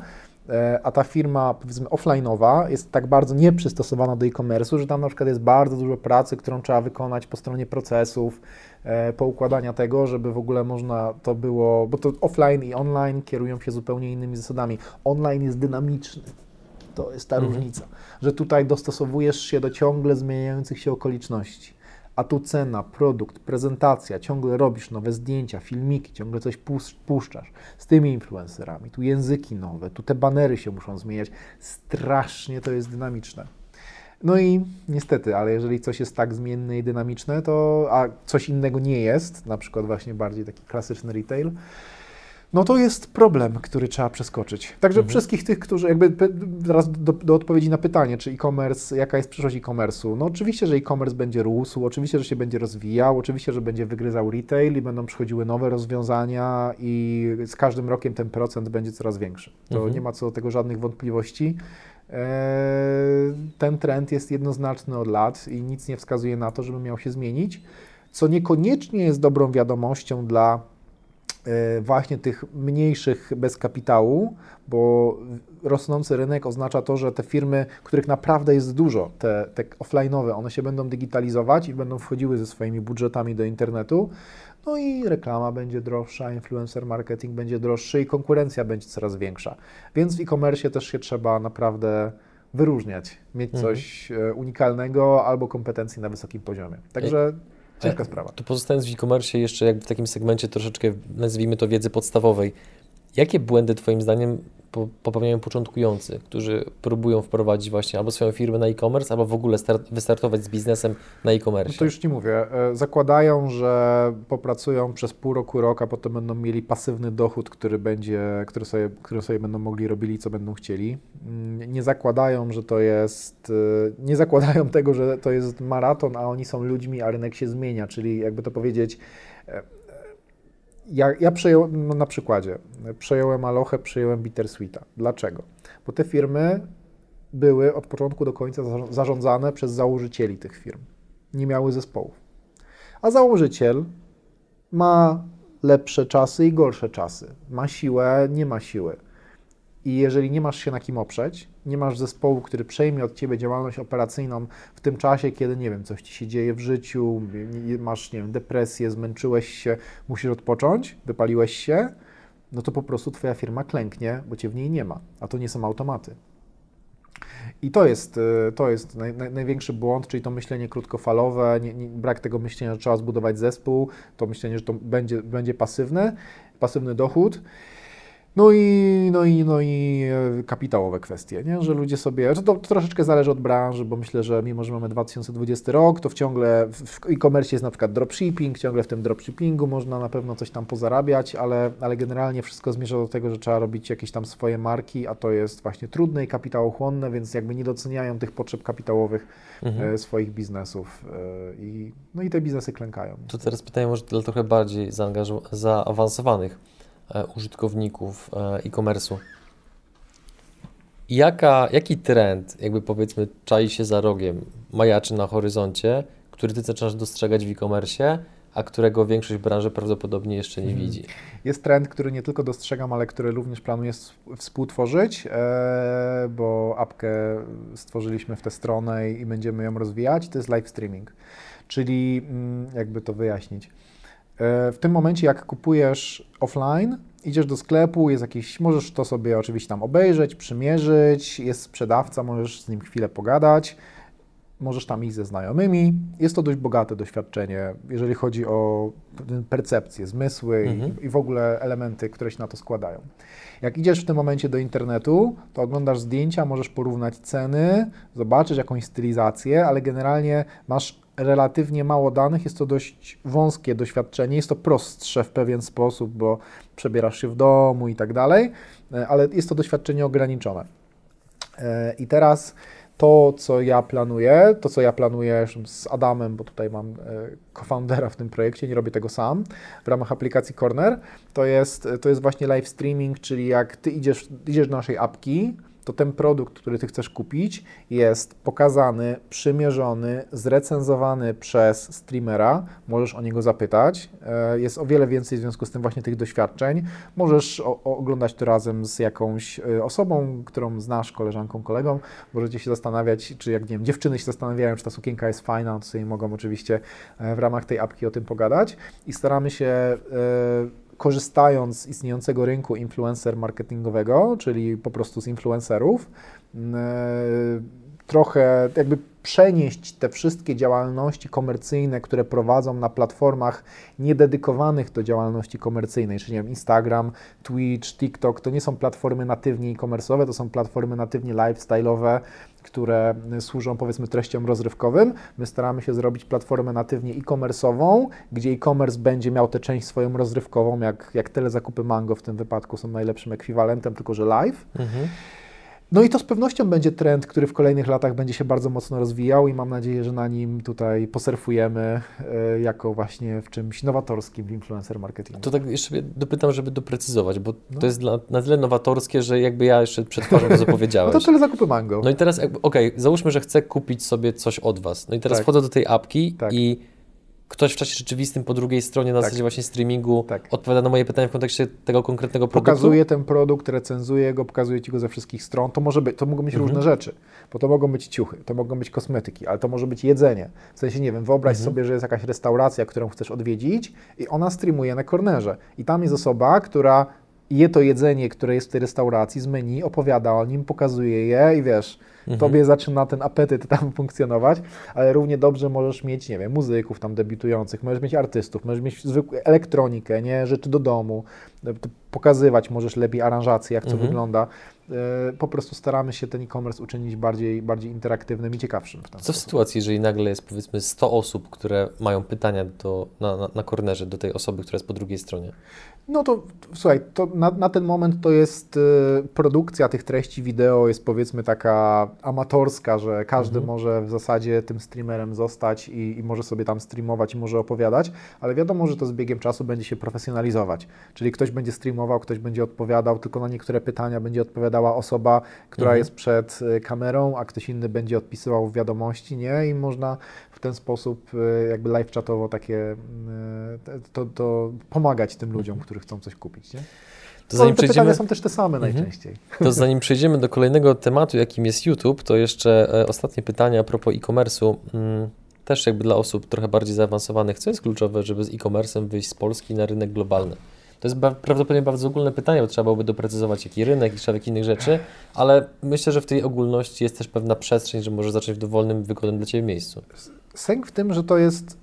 e, a ta firma powiedzmy offline'owa jest tak bardzo nieprzystosowana do e-commerce'u, że tam na przykład jest bardzo dużo pracy, którą trzeba wykonać po stronie procesów, E, poukładania tego, żeby w ogóle można to było, bo to offline i online kierują się zupełnie innymi zasadami. Online jest dynamiczny. To jest ta mhm. różnica, że tutaj dostosowujesz się do ciągle zmieniających się okoliczności. A tu cena, produkt, prezentacja, ciągle robisz nowe zdjęcia, filmiki, ciągle coś puszczasz z tymi influencerami, tu języki nowe, tu te banery się muszą zmieniać. Strasznie to jest dynamiczne. No i niestety, ale jeżeli coś jest tak zmienne i dynamiczne, to a coś innego nie jest, na przykład właśnie bardziej taki klasyczny retail, no to jest problem, który trzeba przeskoczyć. Także mhm. wszystkich tych, którzy jakby teraz do, do odpowiedzi na pytanie, czy e-commerce, jaka jest przyszłość e-commerce'u? No oczywiście, że e-commerce będzie rósł, oczywiście, że się będzie rozwijał, oczywiście, że będzie wygryzał retail i będą przychodziły nowe rozwiązania i z każdym rokiem ten procent będzie coraz większy. To mhm. nie ma co do tego żadnych wątpliwości. E, ten trend jest jednoznaczny od lat i nic nie wskazuje na to, żeby miał się zmienić, co niekoniecznie jest dobrą wiadomością dla e, właśnie tych mniejszych bez kapitału, bo rosnący rynek oznacza to, że te firmy, których naprawdę jest dużo, te, te offline'owe, one się będą digitalizować i będą wchodziły ze swoimi budżetami do internetu, no i reklama będzie droższa, influencer marketing będzie droższy i konkurencja będzie coraz większa. Więc w e-commerce też się trzeba naprawdę wyróżniać, mieć mhm. coś mhm. unikalnego albo kompetencji na wysokim poziomie. Także ciężka sprawa.
Tu pozostając w e-commerce jeszcze jakby w takim segmencie troszeczkę, nazwijmy to wiedzy podstawowej, jakie błędy Twoim zdaniem popełniają początkujący, którzy próbują wprowadzić właśnie albo swoją firmę na e-commerce, albo w ogóle start, wystartować z biznesem na e-commerce. No
to już Ci mówię. E, zakładają, że popracują przez pół roku, rok, a potem będą mieli pasywny dochód, który będzie, który sobie, który sobie będą mogli robili, co będą chcieli. Mm, nie zakładają, że to jest, e, nie zakładają tego, że to jest maraton, a oni są ludźmi, a rynek się zmienia, czyli jakby to powiedzieć, e, ja, ja przejąłem, no na przykładzie, przejąłem Aloche, przejąłem Bittersweeta. Dlaczego? Bo te firmy były od początku do końca zarządzane przez założycieli tych firm. Nie miały zespołów. A założyciel ma lepsze czasy i gorsze czasy. Ma siłę, nie ma siły. I jeżeli nie masz się na kim oprzeć, nie masz zespołu, który przejmie od ciebie działalność operacyjną w tym czasie, kiedy nie wiem, coś ci się dzieje w życiu, masz nie wiem, depresję, zmęczyłeś się, musisz odpocząć, wypaliłeś się, no to po prostu twoja firma klęknie, bo cię w niej nie ma, a to nie są automaty. I to jest, y, to jest naj, naj, największy błąd, czyli to myślenie krótkofalowe, nie, nie, brak tego myślenia, że trzeba zbudować zespół, to myślenie, że to będzie, będzie pasywne, pasywny dochód. No i, no i, no i e, kapitałowe kwestie, nie? że ludzie sobie, to, to troszeczkę zależy od branży, bo myślę, że mimo, że mamy 2020 rok, to w ciągle w e-commerce jest na przykład dropshipping, ciągle w tym dropshippingu można na pewno coś tam pozarabiać, ale, ale generalnie wszystko zmierza do tego, że trzeba robić jakieś tam swoje marki, a to jest właśnie trudne i kapitałochłonne, więc jakby nie doceniają tych potrzeb kapitałowych mhm. E, swoich biznesów e, i, no i te biznesy klękają.
To teraz pytanie może dla trochę bardziej zaawansowanych użytkowników e, e-commerce'u. Jaka, jaki trend, jakby powiedzmy, czai się za rogiem, majaczy na horyzoncie, który Ty zaczynasz dostrzegać w e-commerce, a którego większość branży prawdopodobnie jeszcze nie
Mhm.
widzi.
Jest trend, który nie tylko dostrzegam, ale który również planuję współtworzyć, e, bo apkę stworzyliśmy w tę stronę i będziemy ją rozwijać. To jest live streaming, czyli mm, jakby to wyjaśnić. E, W tym momencie, jak kupujesz offline, idziesz do sklepu, jest jakiś, możesz to sobie oczywiście tam obejrzeć, przymierzyć, jest sprzedawca, możesz z nim chwilę pogadać, możesz tam iść ze znajomymi. Jest to dość bogate doświadczenie, jeżeli chodzi o percepcję, zmysły
Mhm.
i, i w ogóle elementy, które się na to składają. Jak idziesz w tym momencie do internetu, to oglądasz zdjęcia, możesz porównać ceny, zobaczysz jakąś stylizację, ale generalnie masz relatywnie mało danych, jest to dość wąskie doświadczenie, jest to prostsze w pewien sposób, bo przebierasz się w domu i tak dalej, e, ale jest to doświadczenie ograniczone. E, I teraz to, co ja planuję, to, co ja planuję z Adamem, bo tutaj mam e, co-foundera w tym projekcie, nie robię tego sam, w ramach aplikacji Corner, to jest, to jest właśnie live streaming, czyli jak ty idziesz, idziesz do naszej apki, to ten produkt, który ty chcesz kupić, jest pokazany, przymierzony, zrecenzowany przez streamera. Możesz o niego zapytać. E, Jest o wiele więcej w związku z tym właśnie tych doświadczeń. Możesz o, oglądać to razem z jakąś e, osobą, którą znasz, koleżanką, kolegą. Możecie się zastanawiać, czy jak nie wiem, dziewczyny się zastanawiają, czy ta sukienka jest fajna, to sobie mogą oczywiście e, w ramach tej apki o tym pogadać. I staramy się e, korzystając z istniejącego rynku influencer marketingowego, czyli po prostu z influencerów, m, e, trochę jakby przenieść te wszystkie działalności komercyjne, które prowadzą na platformach niededykowanych do działalności komercyjnej, czyli nie wiem, Instagram, Twitch, TikTok, to nie są platformy natywnie e-commerce'owe, to są platformy natywnie lifestyle'owe, które służą powiedzmy treściom rozrywkowym. My staramy się zrobić platformę natywnie e-commerce'ową, gdzie e-commerce będzie miał tę część swoją rozrywkową, jak, jak telezakupy Mango w tym wypadku są najlepszym ekwiwalentem, tylko że live.
Mhm.
No i to z pewnością będzie trend, który w kolejnych latach będzie się bardzo mocno rozwijał i mam nadzieję, że na nim tutaj posurfujemy e, jako właśnie w czymś nowatorskim w influencer marketingu.
To tak jeszcze dopytam, żeby doprecyzować, bo
No.
to jest dla, na tyle nowatorskie, że jakby ja jeszcze przetwarzam to, co
No to telezakupy Mango.
No i teraz, okej, załóżmy, że chcę kupić sobie coś od Was. No i teraz
Tak.
wchodzę do tej apki
Tak.
i ktoś w czasie rzeczywistym po drugiej stronie na
Tak.
zasadzie właśnie streamingu
Tak.
odpowiada na moje pytania w kontekście tego konkretnego produktu.
Pokazuje ten produkt, recenzuje go, pokazuje Ci go ze wszystkich stron. To może być, to mogą być
Mhm.
różne rzeczy, bo to mogą być ciuchy, to mogą być kosmetyki, ale to może być jedzenie. W sensie, nie wiem, wyobraź
Mhm.
sobie, że jest jakaś restauracja, którą chcesz odwiedzić i ona streamuje na kornerze. I tam jest osoba, która je to jedzenie, które jest w tej restauracji z menu, opowiada o nim, pokazuje je i wiesz,
Mhm.
tobie zaczyna ten apetyt tam funkcjonować, ale równie dobrze możesz mieć, nie wiem, muzyków tam debiutujących, możesz mieć artystów, możesz mieć zwykłą elektronikę, nie, rzeczy do domu, e, pokazywać możesz lepiej aranżację, jak co
Mhm.
wygląda. E, Po prostu staramy się ten e-commerce uczynić bardziej, bardziej interaktywnym i ciekawszym. W
Co w
sposób.
sytuacji, jeżeli nagle jest powiedzmy 100 osób, które mają pytania do, na, na, na kornerze do tej osoby, która jest po drugiej stronie?
No to słuchaj, to na, na ten moment to jest y, produkcja tych treści wideo jest powiedzmy taka amatorska, że każdy
Mhm.
może w zasadzie tym streamerem zostać i, i może sobie tam streamować i może opowiadać, ale wiadomo, że to z biegiem czasu będzie się profesjonalizować. Czyli ktoś będzie streamował, ktoś będzie odpowiadał, tylko na niektóre pytania będzie odpowiadała osoba, która
Mhm.
jest przed y, kamerą, a ktoś inny będzie odpisywał w wiadomości, nie? I można w ten sposób y, jakby live chatowo takie te- to, to pomagać tym ludziom, którzy chcą coś kupić, nie?
To zanim
te
przejdziemy,
są też te same
Mhm.
najczęściej.
to zanim przejdziemy do kolejnego tematu, jakim jest YouTube, to jeszcze e, ostatnie pytanie a propos e-commerce'u. Mm, też jakby dla osób trochę bardziej zaawansowanych, co jest kluczowe, żeby z e-commerce'em wyjść z Polski na rynek globalny? To jest prawdopodobnie bardzo ogólne pytanie, bo trzeba byłoby doprecyzować, jaki rynek i szereg innych rzeczy, ale myślę, że w tej ogólności jest też pewna przestrzeń, że może zacząć w dowolnym, wygodnym dla Ciebie miejscu.
Sęk w tym, że to jest,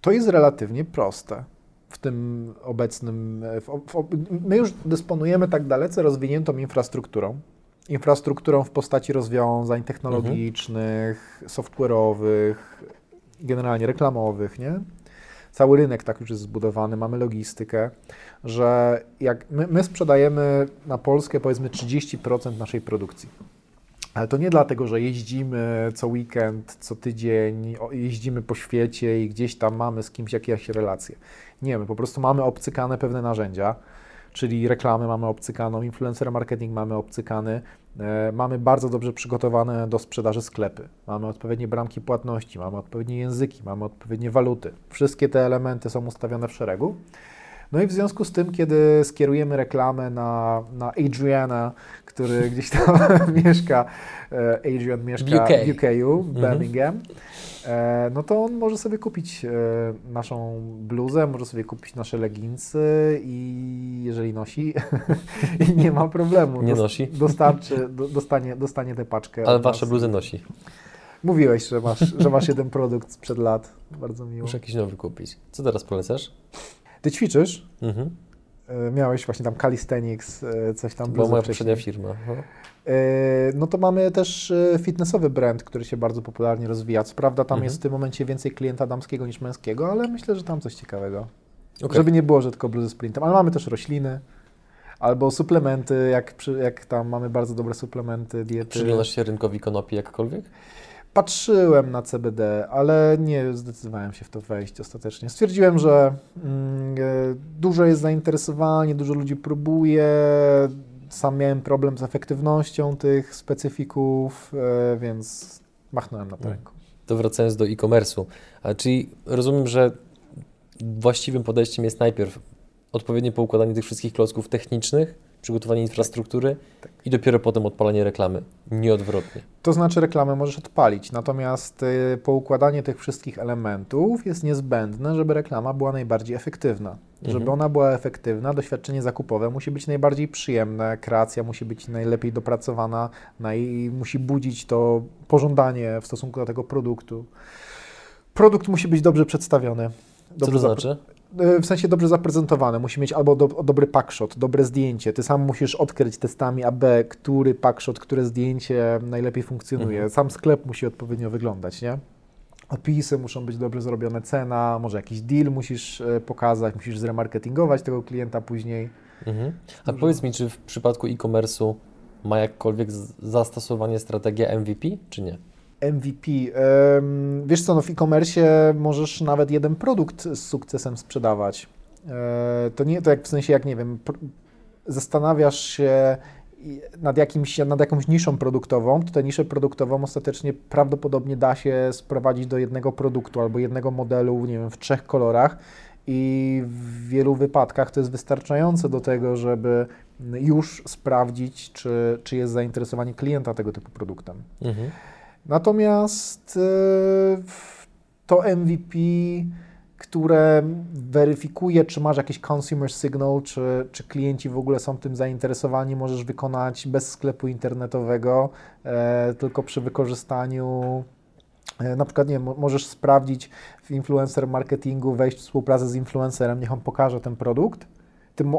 to jest relatywnie proste w tym obecnym. W, w, my już dysponujemy tak dalece rozwiniętą infrastrukturą. Infrastrukturą w postaci rozwiązań technologicznych, software'owych, generalnie reklamowych, nie? Cały rynek tak już jest zbudowany, mamy logistykę, że jak my, my sprzedajemy na Polskę powiedzmy 30% naszej produkcji. Ale to nie dlatego, że jeździmy co weekend, co tydzień, jeździmy po świecie i gdzieś tam mamy z kimś jakieś relacje. Nie, my po prostu mamy obcykane pewne narzędzia, czyli reklamy mamy obcykaną, influencer marketing mamy obcykany, e, mamy bardzo dobrze przygotowane do sprzedaży sklepy, mamy odpowiednie bramki płatności, mamy odpowiednie języki, mamy odpowiednie waluty. Wszystkie te elementy są ustawione w szeregu. No i w związku z tym, kiedy skierujemy reklamę na, na Adriana, który gdzieś tam mieszka, e, Adrian mieszka
UK.
w UK'u, w
Mhm.
Birmingham, e, no to on może sobie kupić e, naszą bluzę, może sobie kupić nasze leginsy i jeżeli nosi, i nie ma problemu.
Nie nosi?
Dostarczy, do, dostanie, dostanie tę paczkę.
Ale wasze bluzy nosi.
Mówiłeś, że masz, że masz jeden produkt sprzed lat. Bardzo miło.
Muszę jakiś nowy kupić. Co teraz polecasz?
Ty ćwiczysz?
Mhm.
E, Miałeś właśnie tam calisthenics, e, coś tam
To była moja poprzednia firma. No.
E, No to mamy też fitnessowy brand, który się bardzo popularnie rozwija. Co prawda tam
Mhm.
jest w tym momencie więcej klienta damskiego niż męskiego, ale myślę, że tam coś ciekawego.
Okej.
Żeby nie było, że tylko bluzy z printem, ale mamy też rośliny. Albo suplementy, jak, jak tam mamy bardzo dobre suplementy, diety.
Przyglądasz się rynkowi konopi jakkolwiek?
Patrzyłem na CBD, ale nie zdecydowałem się w to wejść ostatecznie. Stwierdziłem, że mm, e, dużo jest zainteresowanie, dużo ludzi próbuje. Sam miałem problem z efektywnością tych specyfików, e, więc machnąłem na to
Mm.
ręką.
To wracając do e-commerce'u. Czyli rozumiem, że właściwym podejściem jest najpierw odpowiednie poukładanie tych wszystkich klocków technicznych, przygotowanie infrastruktury
tak.
i dopiero potem odpalanie reklamy. Nie-odwrotnie.
To znaczy reklamę możesz odpalić, natomiast y, poukładanie tych wszystkich elementów jest niezbędne, żeby reklama była najbardziej efektywna. Żeby
Mhm.
ona była efektywna, doświadczenie zakupowe musi być najbardziej przyjemne, kreacja musi być najlepiej dopracowana, naj, musi budzić to pożądanie w stosunku do tego produktu. Produkt musi być dobrze przedstawiony.
Co to znaczy?
Y, W sensie dobrze zaprezentowane. Musi mieć albo do, dobry packshot, dobre zdjęcie. Ty sam musisz odkryć testami AB, który packshot, które zdjęcie najlepiej funkcjonuje.
Mhm.
Sam sklep musi odpowiednio wyglądać, nie? Opisy muszą być dobrze zrobione, cena, może jakiś deal musisz e, pokazać, musisz zremarketingować tego klienta później.
Mhm. A powiedz mi, czy w przypadku e-commerce'u ma jakkolwiek zastosowanie strategia MVP, czy nie?
MVP. wiesz co, no w e-commerce możesz nawet jeden produkt z sukcesem sprzedawać. E, To nie to jak w sensie, jak nie wiem, zastanawiasz się nad, jakimś, nad jakąś niszą produktową, to tę niszę produktową ostatecznie prawdopodobnie da się sprowadzić do jednego produktu albo jednego modelu, nie wiem, w trzech kolorach i w wielu wypadkach to jest wystarczające do tego, żeby już sprawdzić, czy, czy jest zainteresowanie klienta tego typu produktem.
Mhm.
Natomiast e, to MVP, które weryfikuje, czy masz jakiś consumer signal, czy, czy klienci w ogóle są tym zainteresowani, możesz wykonać bez sklepu internetowego, e, tylko przy wykorzystaniu. e, Na przykład, nie możesz sprawdzić w influencer marketingu, wejść w współpracę z influencerem, niech on pokaże ten produkt.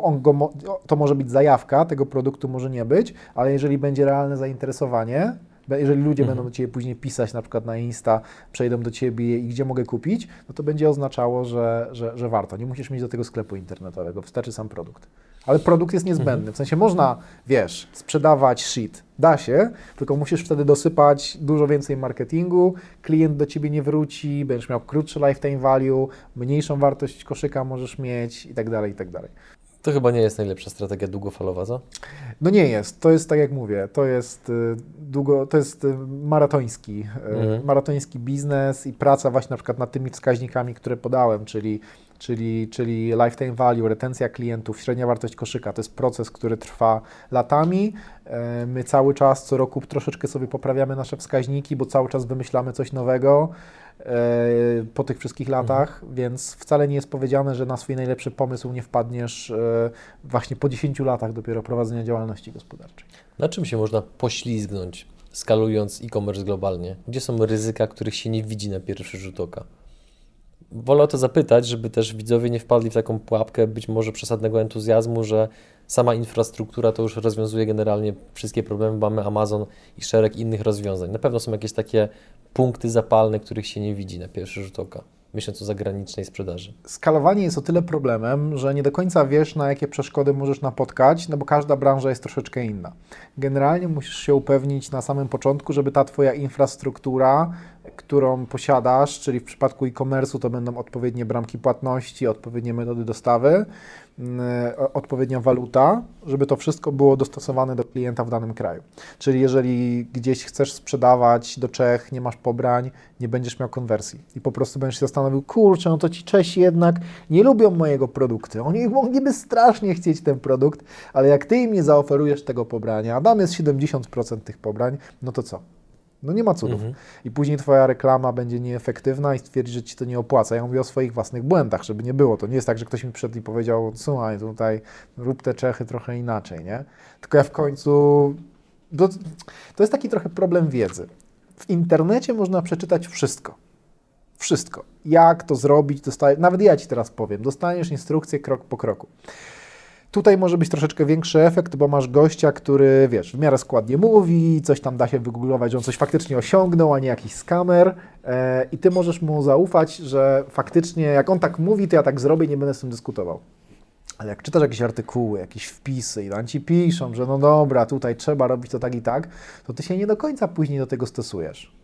On go, to może być zajawka, tego produktu może nie być, ale jeżeli będzie realne zainteresowanie, jeżeli ludzie
Mhm.
będą do Ciebie później pisać na przykład na Insta, przejdą do Ciebie i gdzie mogę kupić, no to będzie oznaczało, że, że, że warto. Nie musisz mieć do tego sklepu internetowego, wystarczy sam produkt. Ale produkt jest niezbędny, w sensie można, wiesz, sprzedawać shit, da się, tylko musisz wtedy dosypać dużo więcej marketingu, klient do Ciebie nie wróci, będziesz miał krótszy lifetime value, mniejszą wartość koszyka możesz mieć i tak dalej, i tak dalej.
To chyba nie jest najlepsza strategia długofalowa, co?
No nie jest, to jest tak jak mówię, to jest y, długo, to jest y, maratoński, y,
Mhm.
maratoński biznes i praca właśnie na przykład nad tymi wskaźnikami, które podałem, czyli, czyli, czyli lifetime value, retencja klientów, średnia wartość koszyka, to jest proces, który trwa latami. E, My cały czas, co roku troszeczkę sobie poprawiamy nasze wskaźniki, bo cały czas wymyślamy coś nowego po tych wszystkich latach, więc wcale nie jest powiedziane, że na swój najlepszy pomysł nie wpadniesz e, właśnie po 10 latach dopiero prowadzenia działalności gospodarczej.
Na czym się można poślizgnąć, skalując e-commerce globalnie? Gdzie są ryzyka, których się nie widzi na pierwszy rzut oka? Wolę o to zapytać, żeby też widzowie nie wpadli w taką pułapkę być może przesadnego entuzjazmu, że sama infrastruktura to już rozwiązuje generalnie wszystkie problemy, mamy Amazon i szereg innych rozwiązań. Na pewno są jakieś takie punkty zapalne, których się nie widzi na pierwszy rzut oka, myśląc o zagranicznej sprzedaży.
Skalowanie jest o tyle problemem, że nie do końca wiesz, na jakie przeszkody możesz napotkać, no bo każda branża jest troszeczkę inna. Generalnie musisz się upewnić na samym początku, żeby ta Twoja infrastruktura, którą posiadasz, czyli w przypadku e-commerce'u to będą odpowiednie bramki płatności, odpowiednie metody dostawy, odpowiednia waluta, żeby to wszystko było dostosowane do klienta w danym kraju. Czyli jeżeli gdzieś chcesz sprzedawać do Czech, nie masz pobrań, nie będziesz miał konwersji i po prostu będziesz się zastanowił, kurczę, no to ci Czesi jednak nie lubią mojego produktu. Oni mogliby strasznie chcieć ten produkt, ale jak ty im nie zaoferujesz tego pobrania, a dam jest 70% tych pobrań, no to co? No nie ma cudów. Mhm. I później twoja reklama będzie nieefektywna i stwierdzi, że ci to nie opłaca. Ja mówię o swoich własnych błędach, żeby nie było. To nie jest tak, że ktoś mi przyszedł i powiedział, słuchaj, tutaj rób te Czechy trochę inaczej, nie? Tylko ja w końcu... To, to jest taki trochę problem wiedzy. W internecie można przeczytać wszystko. Wszystko. Jak to zrobić, dostaje, nawet ja Ci teraz powiem, dostaniesz instrukcję krok po kroku. Tutaj może być troszeczkę większy efekt, bo masz gościa, który, wiesz, w miarę składnie mówi, coś tam da się wygooglować, że on coś faktycznie osiągnął, a nie jakiś skamer e, i Ty możesz mu zaufać, że faktycznie jak on tak mówi, to ja tak zrobię i nie będę z tym dyskutował. Ale jak czytasz jakieś artykuły, jakieś wpisy i tam ci piszą, że no dobra, tutaj trzeba robić to tak i tak, to ty się nie do końca później do tego stosujesz.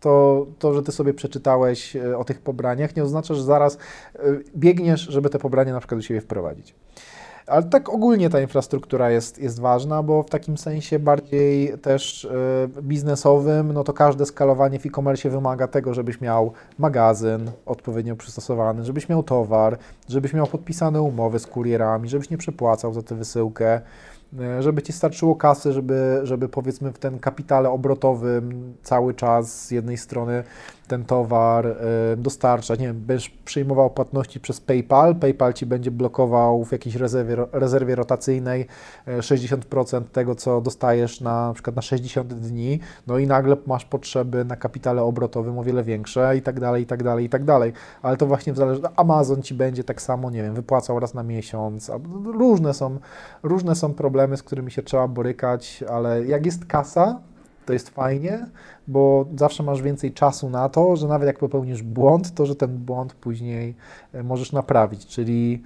To, to, że ty sobie przeczytałeś e, o tych pobraniach, nie oznacza, że zaraz e, biegniesz, żeby te pobrania na przykład do siebie wprowadzić. Ale tak ogólnie ta infrastruktura jest, jest ważna, bo w takim sensie bardziej też y, biznesowym, no to każde skalowanie w e-commerce wymaga tego, żebyś miał magazyn odpowiednio przystosowany, żebyś miał towar, żebyś miał podpisane umowy z kurierami, żebyś nie przepłacał za tę wysyłkę. E, żeby Ci starczyło kasy, żeby, żeby powiedzmy w ten kapitale obrotowym cały czas z jednej strony ten towar e, dostarczać, nie wiem, będziesz przyjmował płatności przez PayPal, PayPal Ci będzie blokował w jakiejś rezerwie, rezerwie rotacyjnej 60% e, tego, co dostajesz na, na przykład na 60 dni, no i nagle masz potrzeby na kapitale obrotowym o wiele większe i tak dalej, i tak dalej, i tak dalej, ale to właśnie w zależności, Amazon Ci będzie tak samo, nie wiem, wypłacał raz na miesiąc, różne są, różne są problemy, z którymi się trzeba borykać, ale jak jest kasa, to jest fajnie, bo zawsze masz więcej czasu na to, że nawet jak popełnisz błąd, to że ten błąd później e, możesz naprawić, czyli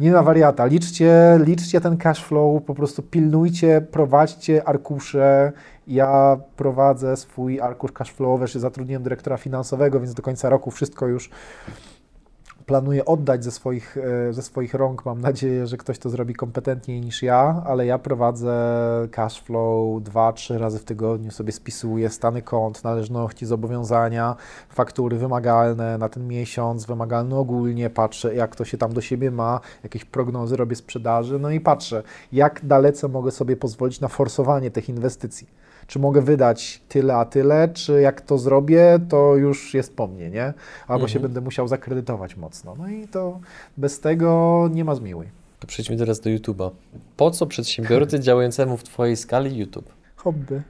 nie na wariata. Liczcie, liczcie ten cash flow, po prostu pilnujcie, prowadźcie arkusze. Ja prowadzę swój arkusz cash flow, że zatrudniłem dyrektora finansowego, więc do końca roku wszystko już planuję oddać ze swoich, e, ze swoich rąk. Mam nadzieję, że ktoś to zrobi kompetentniej niż ja, ale ja prowadzę cash flow dwa, trzy razy w tygodniu, sobie spisuję stany kont, należności, zobowiązania, faktury wymagalne na ten miesiąc, wymagalne ogólnie, patrzę jak to się tam do siebie ma, jakieś prognozy robię sprzedaży, no i patrzę, jak dalece mogę sobie pozwolić na forsowanie tych inwestycji czy mogę wydać tyle, a tyle, czy jak to zrobię, to już jest po mnie, nie? Albo mhm. się będę musiał zakredytować mocno. No i to bez tego nie ma zmiłuj.
To przejdźmy teraz do YouTube'a. Po co przedsiębiorcy działającemu w Twojej skali YouTube?
Hobby.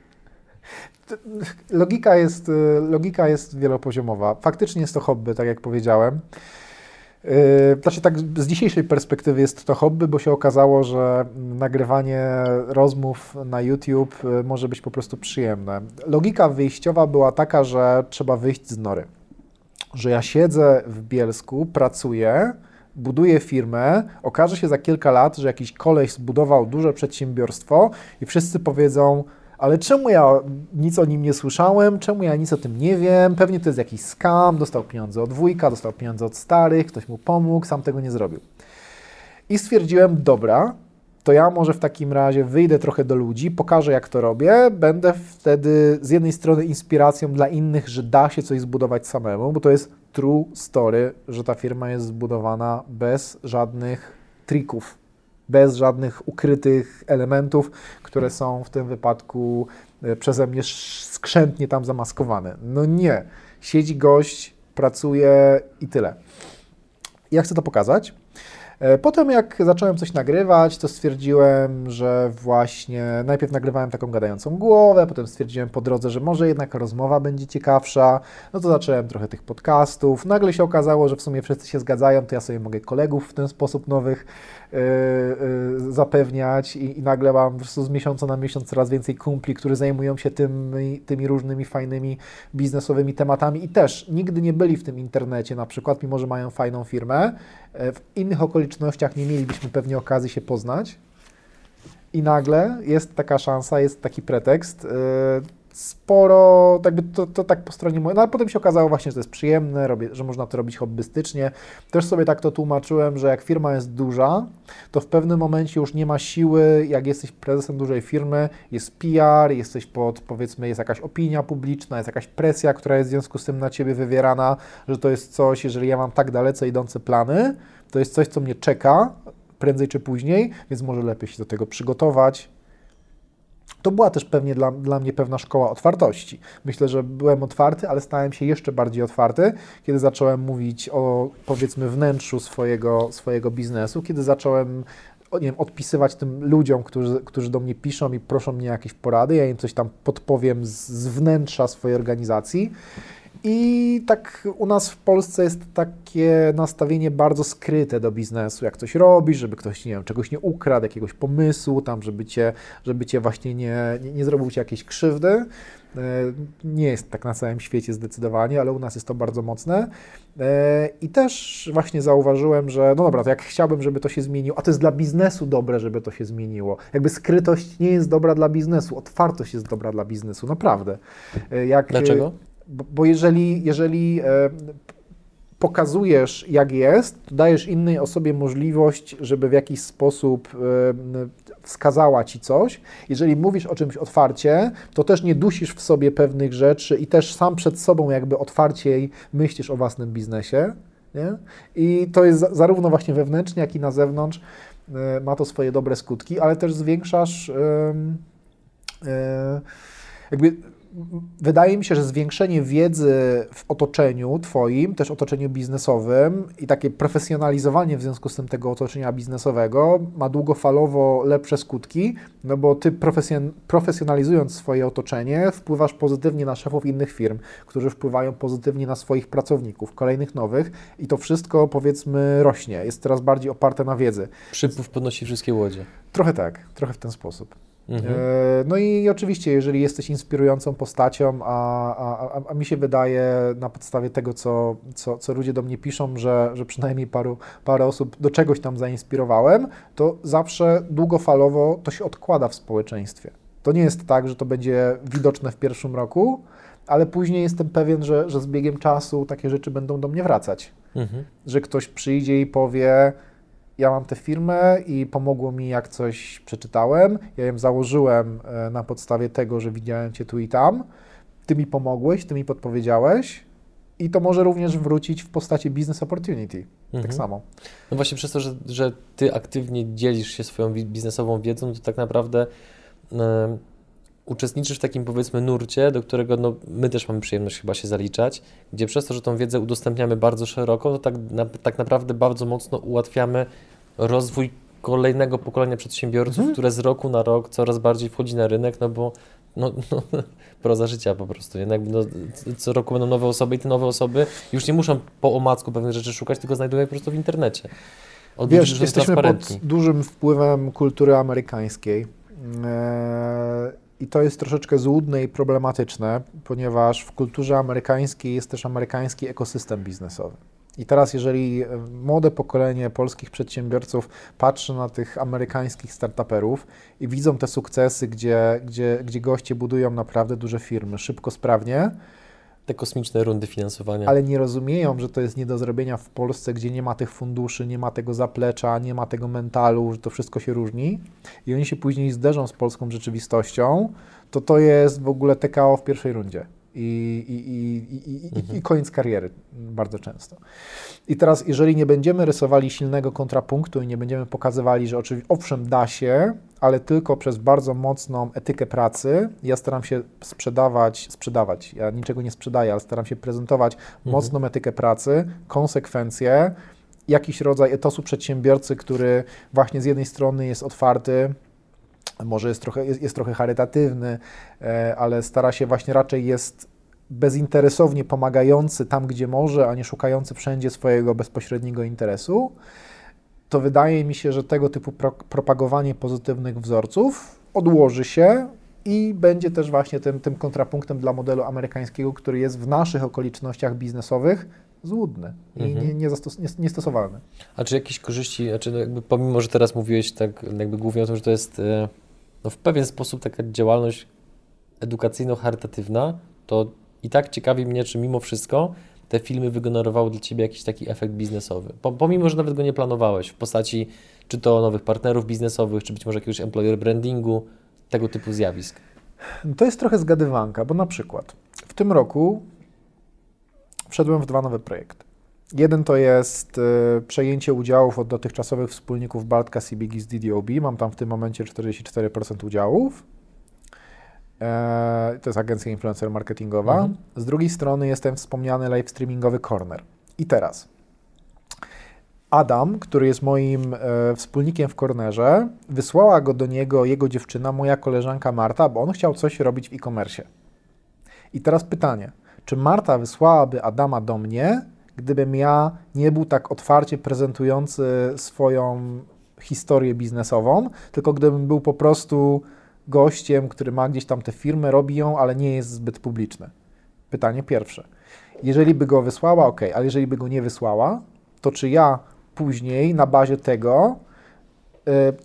Logika jest, logika jest wielopoziomowa. Faktycznie jest to hobby, tak jak powiedziałem. Yy, znaczy tak z dzisiejszej perspektywy jest to hobby, bo się okazało, że nagrywanie rozmów na YouTube yy, może być po prostu przyjemne. Logika wyjściowa była taka, że trzeba wyjść z nory. Że ja siedzę w Bielsku, pracuję, buduję firmę, okaże się za kilka lat, że jakiś koleś zbudował duże przedsiębiorstwo i wszyscy powiedzą, ale czemu ja nic o nim nie słyszałem, czemu ja nic o tym nie wiem, pewnie to jest jakiś skam, dostał pieniądze od wujka, dostał pieniądze od starych, ktoś mu pomógł, sam tego nie zrobił. I stwierdziłem, dobra, to ja może w takim razie wyjdę trochę do ludzi, pokażę jak to robię, będę wtedy z jednej strony inspiracją dla innych, że da się coś zbudować samemu, bo to jest true story, że ta firma jest zbudowana bez żadnych trików, bez żadnych ukrytych elementów, które są w tym wypadku e, przeze mnie skrzętnie tam zamaskowane. No nie. Siedzi gość, pracuje i tyle. Ja chcę to pokazać. E, potem jak zacząłem coś nagrywać, to stwierdziłem, że właśnie najpierw nagrywałem taką gadającą głowę, potem stwierdziłem po drodze, że może jednak rozmowa będzie ciekawsza. No to zacząłem trochę tych podcastów. Nagle się okazało, że w sumie wszyscy się zgadzają, to ja sobie mogę kolegów w ten sposób nowych zapewniać i, i, nagle mam po prostu z miesiąca na miesiąc coraz więcej kumpli, którzy zajmują się tymi, tymi różnymi fajnymi biznesowymi tematami i też nigdy nie byli w tym internecie na przykład, mimo że mają fajną firmę, E, w innych okolicznościach nie mielibyśmy pewnie okazji się poznać. I nagle jest taka szansa, jest taki pretekst. Sporo, jakby to, to tak po stronie mojej, no ale potem się okazało właśnie, że to jest przyjemne, robię, że można to robić hobbystycznie. Też sobie tak to tłumaczyłem, że jak firma jest duża, to w pewnym momencie już nie ma siły, jak jesteś prezesem dużej firmy, jest PR, jesteś pod, powiedzmy, jest jakaś opinia publiczna, jest jakaś presja, która jest w związku z tym na Ciebie wywierana, że to jest coś, jeżeli ja mam tak dalece idące plany, to jest coś, co mnie czeka, prędzej czy później, więc może lepiej się do tego przygotować, to była też pewnie dla, dla mnie pewna szkoła otwartości. Myślę, że byłem otwarty, ale stałem się jeszcze bardziej otwarty, kiedy zacząłem mówić o powiedzmy wnętrzu swojego, swojego biznesu, kiedy zacząłem nie wiem, odpisywać tym ludziom, którzy, którzy do mnie piszą i proszą mnie jakieś porady, ja im coś tam podpowiem z, z wnętrza swojej organizacji. I tak u nas w Polsce jest takie nastawienie bardzo skryte do biznesu. Jak coś robisz, żeby ktoś nie wiem, czegoś nie ukradł, jakiegoś pomysłu, tam, żeby cię, żeby cię właśnie nie, nie, nie zrobił ci jakiejś krzywdy. E, nie jest tak na całym świecie zdecydowanie, ale u nas jest to bardzo mocne. E, I też właśnie zauważyłem, że no dobra, to jak chciałbym, żeby to się zmieniło, a to jest dla biznesu dobre, żeby to się zmieniło. Jakby skrytość nie jest dobra dla biznesu, otwartość jest dobra dla biznesu, naprawdę.
E, jak, Dlaczego?
Bo, jeżeli, jeżeli e, pokazujesz, jak jest, to dajesz innej osobie możliwość, żeby w jakiś sposób e, wskazała ci coś. Jeżeli mówisz o czymś otwarcie, to też nie dusisz w sobie pewnych rzeczy i też sam przed sobą jakby otwarciej myślisz o własnym biznesie. Nie? I to jest zarówno właśnie wewnętrznie, jak i na zewnątrz e, ma to swoje dobre skutki, ale też zwiększasz jakby wydaje mi się, że zwiększenie wiedzy w otoczeniu Twoim, też otoczeniu biznesowym i takie profesjonalizowanie w związku z tym tego otoczenia biznesowego ma długofalowo lepsze skutki, no bo Ty profesjon profesjonalizując swoje otoczenie wpływasz pozytywnie na szefów innych firm, którzy wpływają pozytywnie na swoich pracowników, kolejnych nowych i to wszystko powiedzmy rośnie, jest coraz bardziej oparte na wiedzy.
Przypływ podnosi wszystkie łodzie.
Trochę tak, trochę w ten sposób. Mhm. E, no i oczywiście, jeżeli jesteś inspirującą postacią, a, a, a, mi się wydaje na podstawie tego, co, co, co ludzie do mnie piszą, że, że przynajmniej paru, parę osób do czegoś tam zainspirowałem, to zawsze długofalowo to się odkłada w społeczeństwie. To nie jest tak, że to będzie widoczne w pierwszym roku, ale później jestem pewien, że, że z biegiem czasu takie rzeczy będą do mnie wracać. Mhm. Że ktoś przyjdzie i powie, ja mam tę firmę i pomogło mi, jak coś przeczytałem. Ja ją założyłem e, na podstawie tego, że widziałem Cię tu i tam. Ty mi pomogłeś, Ty mi podpowiedziałeś. I to może również wrócić w postaci business opportunity. Tak mhm. Tak samo.
No właśnie przez to, że, że Ty aktywnie dzielisz się swoją biznesową wiedzą, to tak naprawdę uczestniczysz w takim powiedzmy nurcie, do którego no, my też mamy przyjemność chyba się zaliczać, gdzie przez to, że tą wiedzę udostępniamy bardzo szeroko, to tak, na, tak naprawdę bardzo mocno ułatwiamy rozwój kolejnego pokolenia przedsiębiorców, mhm. które z roku na rok coraz bardziej wchodzi na rynek, no bo no, no, proza życia po prostu. Jednak no, co roku będą nowe osoby i te nowe osoby już nie muszą po omacku pewnych rzeczy szukać, tylko znajdują je po prostu w internecie.
Od Wiesz, jesteśmy pod dużym wpływem kultury amerykańskiej. Eee, i to jest troszeczkę złudne i problematyczne, ponieważ w kulturze amerykańskiej jest też amerykański ekosystem biznesowy. I teraz, jeżeli e, młode pokolenie polskich przedsiębiorców patrzy na tych amerykańskich startuperów i widzą te sukcesy, gdzie, gdzie, gdzie goście budują naprawdę duże firmy szybko, sprawnie,
te kosmiczne rundy finansowania.
Ale nie rozumieją, że to jest nie do zrobienia w Polsce, gdzie nie ma tych funduszy, nie ma tego zaplecza, nie ma tego mentalu, że to wszystko się różni. I oni się później zderzą z polską rzeczywistością, to to jest w ogóle TKO w pierwszej rundzie i, i, i, mhm. i, koniec kariery bardzo często. I teraz, jeżeli nie będziemy rysowali silnego kontrapunktu i nie będziemy pokazywali, że oczywiście, owszem, da się, ale tylko przez bardzo mocną etykę pracy, ja staram się sprzedawać, sprzedawać, ja niczego nie sprzedaję, ale staram się prezentować mhm. mocną etykę pracy, konsekwencje, jakiś rodzaj etosu przedsiębiorcy, który właśnie z jednej strony jest otwarty, może jest trochę, jest, jest trochę charytatywny, e, ale stara się właśnie raczej jest bezinteresownie pomagający tam, gdzie może, a nie szukający wszędzie swojego bezpośredniego interesu, to wydaje mi się, że tego typu pro, propagowanie pozytywnych wzorców odłoży się i będzie też właśnie tym, tym kontrapunktem dla modelu amerykańskiego, który jest w naszych okolicznościach biznesowych złudny i mhm. nie, niestosowalny.
A czy jakieś korzyści, znaczy no jakby pomimo, że teraz mówiłeś tak jakby głównie o tym, że to jest e, no w pewien sposób taka działalność edukacyjno-charytatywna, to i tak ciekawi mnie, czy mimo wszystko te filmy wygenerowały dla Ciebie jakiś taki efekt biznesowy. Pomimo, że nawet go nie planowałeś w postaci czy to nowych partnerów biznesowych, czy być może jakiegoś employer brandingu, tego typu zjawisk.
To jest trochę zgadywanka, bo na przykład w tym roku wszedłem w dwa nowe projekty. Jeden to jest y, przejęcie udziałów od dotychczasowych wspólników Bartka CBG z DDOB. Mam tam w tym momencie 44% udziałów. E, to jest agencja influencer marketingowa. Mhm. Z drugiej strony jestem wspomniany live streamingowy Corner. I teraz Adam, który jest moim e, wspólnikiem w Cornerze, wysłała go do niego jego dziewczyna, moja koleżanka Marta, bo on chciał coś robić w e-commerce. I teraz pytanie, czy Marta wysłałaby Adama do mnie, gdybym ja nie był tak otwarcie prezentujący swoją historię biznesową, tylko gdybym był po prostu gościem, który ma gdzieś tam tę firmę, robi ją, ale nie jest zbyt publiczny? Pytanie pierwsze. Jeżeli by go wysłała, ok, ale jeżeli by go nie wysłała, to czy ja później na bazie tego,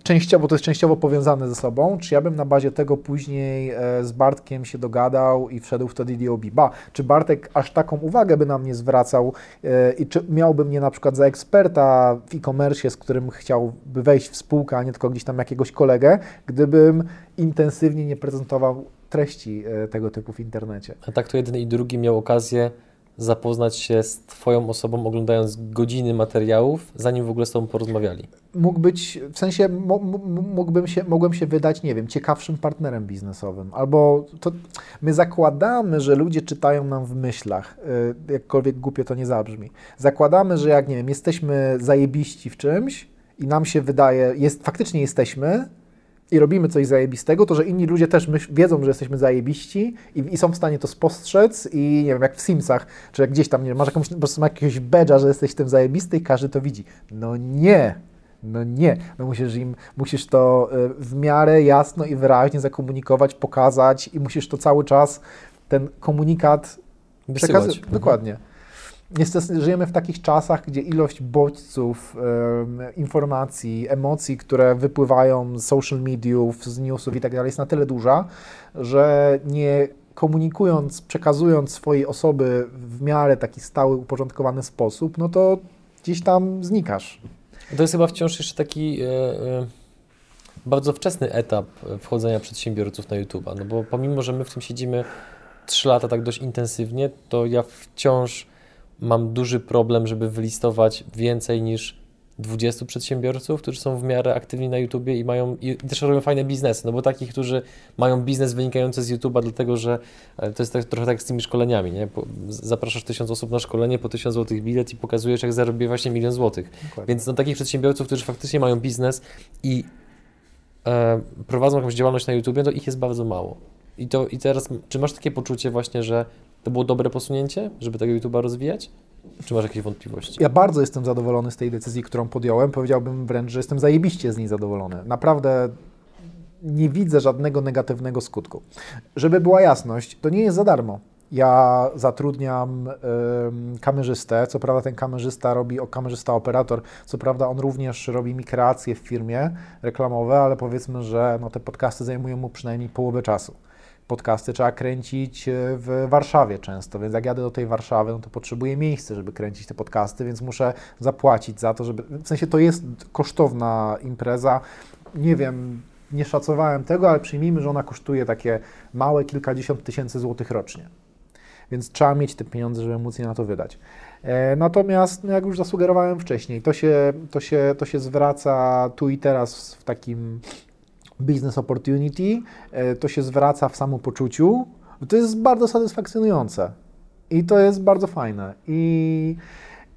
częściowo, to jest częściowo powiązane ze sobą, czy ja bym na bazie tego później e, z Bartkiem się dogadał i wszedł wtedy DOB. Ba, czy Bartek aż taką uwagę by na mnie zwracał e, i czy miałby mnie na przykład za eksperta w e-commerce, z którym chciałby wejść w spółkę, a nie tylko gdzieś tam jakiegoś kolegę, gdybym intensywnie nie prezentował treści tego typu w internecie.
A tak to jeden i drugi miał okazję zapoznać się z Twoją osobą, oglądając godziny materiałów, zanim w ogóle z Tobą porozmawiali?
Mógł być, w sensie mógłbym się, mogłem się wydać, nie wiem, ciekawszym partnerem biznesowym. Albo to, my zakładamy, że ludzie czytają nam w myślach, y, jakkolwiek głupio to nie zabrzmi. Zakładamy, że jak, nie wiem, jesteśmy zajebiści w czymś i nam się wydaje, jest, faktycznie jesteśmy, i robimy coś zajebistego, to że inni ludzie też wiedzą, że jesteśmy zajebiści i, i, są w stanie to spostrzec i nie wiem, jak w Simsach, czy jak gdzieś tam, nie wiem, masz jakąś, po prostu jakiegoś badge'a, że jesteś tym zajebisty i każdy to widzi. No nie, no nie, no musisz im, musisz to y, w miarę jasno i wyraźnie zakomunikować, pokazać i musisz to cały czas, ten komunikat przekazać. Dokładnie. Niestety żyjemy w takich czasach, gdzie ilość bodźców, informacji, emocji, które wypływają z social mediów, z newsów i tak dalej, jest na tyle duża, że nie komunikując, przekazując swojej osoby w miarę taki stały, uporządkowany sposób, no to gdzieś tam znikasz.
To jest chyba wciąż jeszcze taki e, e, bardzo wczesny etap wchodzenia przedsiębiorców na YouTube, no bo pomimo, że my w tym siedzimy 3 lata tak dość intensywnie, to ja wciąż mam duży problem, żeby wylistować więcej niż 20 przedsiębiorców, którzy są w miarę aktywni na YouTubie i mają i też robią fajne biznesy, no bo takich, którzy mają biznes wynikający z YouTube'a, dlatego że e, to jest tak, trochę tak z tymi szkoleniami, nie? Zapraszasz tysiąc osób na szkolenie po tysiąc złotych bilet i pokazujesz, jak zarobię właśnie milion złotych. Dokładnie. Więc no, takich przedsiębiorców, którzy faktycznie mają biznes i e, prowadzą jakąś działalność na YouTubie, to ich jest bardzo mało. I, to, I teraz, czy masz takie poczucie właśnie, że to było dobre posunięcie, żeby tego YouTube'a rozwijać? Czy masz jakieś wątpliwości?
Ja bardzo jestem zadowolony z tej decyzji, którą podjąłem. Powiedziałbym wręcz, że jestem zajebiście z niej zadowolony. Naprawdę nie widzę żadnego negatywnego skutku. Żeby była jasność, to nie jest za darmo. Ja zatrudniam y, kamerzystę, co prawda ten kamerzysta robi, o, kamerzysta operator, co prawda on również robi mi kreacje w firmie reklamowe, ale powiedzmy, że no, te podcasty zajmują mu przynajmniej połowę czasu podcasty trzeba kręcić e, w Warszawie często, więc jak jadę do tej Warszawy, no to potrzebuję miejsca, żeby kręcić te podcasty, więc muszę zapłacić za to, żeby... W sensie to jest kosztowna impreza. Nie wiem, nie szacowałem tego, ale przyjmijmy, że ona kosztuje takie małe kilkadziesiąt tysięcy złotych rocznie. Więc trzeba mieć te pieniądze, żeby móc je na to wydać. E, natomiast, no jak już zasugerowałem wcześniej, to się, to, się, to się zwraca tu i teraz w takim business opportunity, e, to się zwraca w samopoczuciu. To jest bardzo satysfakcjonujące i to jest bardzo fajne. I,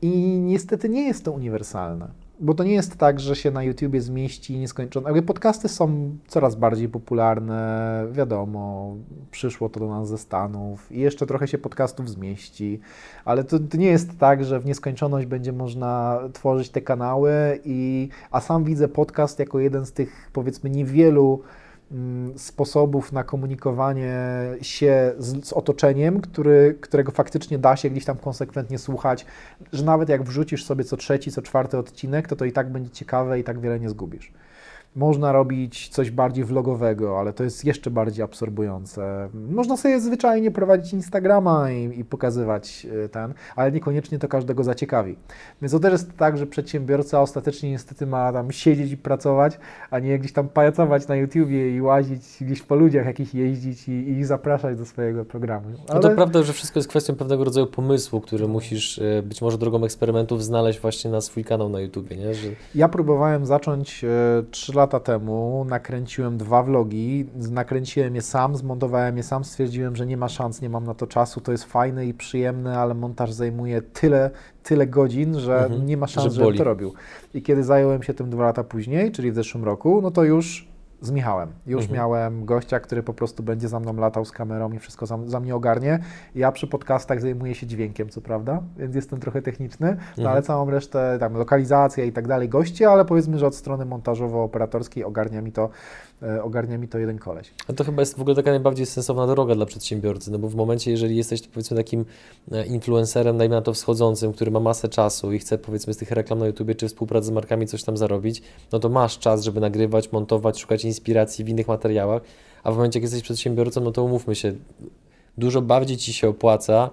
i niestety nie jest to uniwersalne. Bo to nie jest tak, że się na YouTubie zmieści nieskończone. Jakby podcasty są coraz bardziej popularne, wiadomo, przyszło to do nas ze Stanów i jeszcze trochę się podcastów zmieści, ale to, to, nie jest tak, że w nieskończoność będzie można tworzyć te kanały, i, a sam widzę podcast jako jeden z tych powiedzmy niewielu sposobów na komunikowanie się z, z, otoczeniem, który, którego faktycznie da się gdzieś tam konsekwentnie słuchać, że nawet jak wrzucisz sobie co trzeci, co czwarty odcinek, to to i tak będzie ciekawe i tak wiele nie zgubisz. Można robić coś bardziej vlogowego, ale to jest jeszcze bardziej absorbujące. Można sobie zwyczajnie prowadzić Instagrama i, i, pokazywać e, ten, ale niekoniecznie to każdego zaciekawi. Więc to też jest tak, że przedsiębiorca ostatecznie niestety ma tam siedzieć i pracować, a nie gdzieś tam pajacować na YouTubie i łazić gdzieś po ludziach, jakich jeździć i, i zapraszać do swojego programu.
Ale... No to prawda, że wszystko jest kwestią pewnego rodzaju pomysłu, który musisz e, być może drogą eksperymentów znaleźć właśnie na swój kanał na YouTubie. Nie? Że...
Ja próbowałem zacząć e, 3 lata lata temu nakręciłem dwa vlogi, nakręciłem je sam, zmontowałem je sam, stwierdziłem, że nie ma szans, nie mam na to czasu, to jest fajne i przyjemne, ale montaż zajmuje tyle, tyle godzin, że mhm, nie ma szans, że żebym to robił. I kiedy zająłem się tym dwa lata później, czyli w zeszłym roku, no to już z Michałem. Już mhm. miałem gościa, który po prostu będzie za mną latał z kamerą i wszystko za, za mnie ogarnie. Ja przy podcastach zajmuję się dźwiękiem, co prawda, więc jestem trochę techniczny, no mhm. ale całą resztę, tam lokalizacja i tak dalej, goście, ale powiedzmy, że od strony montażowo-operatorskiej ogarnia mi to ogarnia mi to jeden koleś.
A to chyba jest w ogóle taka najbardziej sensowna droga dla przedsiębiorcy, no bo w momencie, jeżeli jesteś powiedzmy takim e, influencerem, najmniej na to wschodzącym, który ma masę czasu i chce powiedzmy z tych reklam na YouTube czy współpracy z markami coś tam zarobić, no to masz czas, żeby nagrywać, montować, szukać inspiracji w innych materiałach, a w momencie, jak jesteś przedsiębiorcą, no to umówmy się, dużo bardziej Ci się opłaca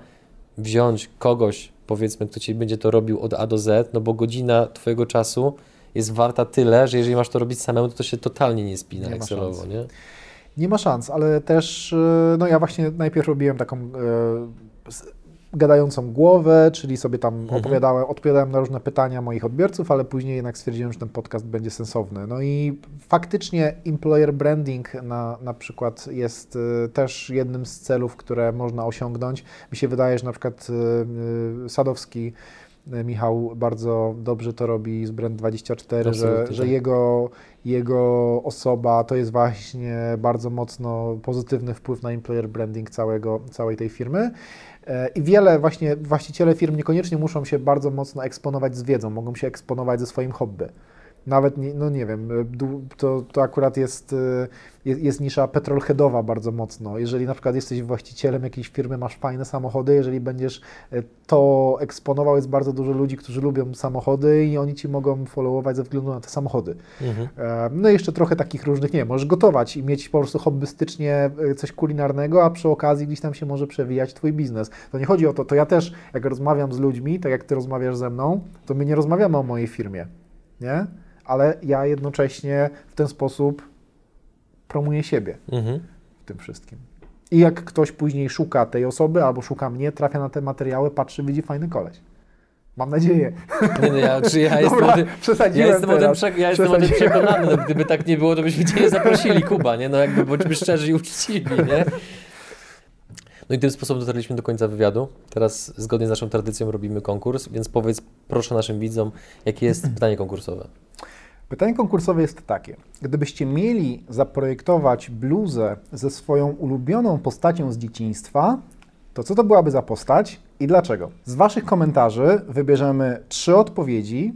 wziąć kogoś, powiedzmy, kto Ci będzie to robił od A do Z, no bo godzina Twojego czasu jest warta tyle, że jeżeli masz to robić samemu, to to się totalnie nie spina nie Excelowo, nie?
Nie ma szans, ale też, e, no ja właśnie najpierw robiłem taką e, gadającą głowę, czyli sobie tam mhm. opowiadałem, odpowiadałem na różne pytania moich odbiorców, ale później jednak stwierdziłem, że ten podcast będzie sensowny. No i faktycznie employer branding na, na przykład jest y, też jednym z celów, które można osiągnąć. Mi się wydaje, że na przykład y, y, Sadowski Michał bardzo dobrze to robi z Brand24, że, że tak. jego, jego osoba to jest właśnie bardzo mocno pozytywny wpływ na employer branding całego, całej tej firmy. E, I wiele właśnie właściciele firm niekoniecznie muszą się bardzo mocno eksponować z wiedzą, mogą się eksponować ze swoim hobby nawet, nie, no nie wiem, e, to, to akurat jest, e, jest, jest nisza petrolheadowa bardzo mocno. Jeżeli na przykład jesteś właścicielem jakiejś firmy, masz fajne samochody, jeżeli będziesz e, to eksponował, jest bardzo dużo ludzi, którzy lubią samochody i oni Ci mogą followować ze względu na te samochody. Mhm. No i jeszcze trochę takich różnych, nie możesz gotować i mieć po prostu hobbystycznie coś kulinarnego, a przy okazji gdzieś tam się może przewijać Twój biznes. To nie chodzi o to, to ja też, jak rozmawiam z ludźmi, tak jak Ty rozmawiasz ze mną, to my nie rozmawiamy o mojej firmie, nie? Ale ja jednocześnie w ten sposób promuję siebie mhm. w tym wszystkim. I jak ktoś później szuka tej osoby albo szuka mnie, trafia na te materiały, patrzy, widzi fajny koleś. Mam nadzieję.
Nie, no ja, czy ja jestem, Dobra, tym, ja jestem, o tym, ja jestem o tym przekonany. No, gdyby tak nie było, to byśmy Cię nie zaprosili, Kuba, nie? No jakby bądźmy szczerzy i uczciwi, nie? No i tym sposobem dotarliśmy do końca wywiadu. Teraz zgodnie z naszą tradycją robimy konkurs, więc powiedz proszę naszym widzom, jakie jest pytanie konkursowe.
Pytanie konkursowe jest takie. Gdybyście mieli zaprojektować bluzę ze swoją ulubioną postacią z dzieciństwa, to co to byłaby za postać i dlaczego? Z Waszych komentarzy wybierzemy trzy odpowiedzi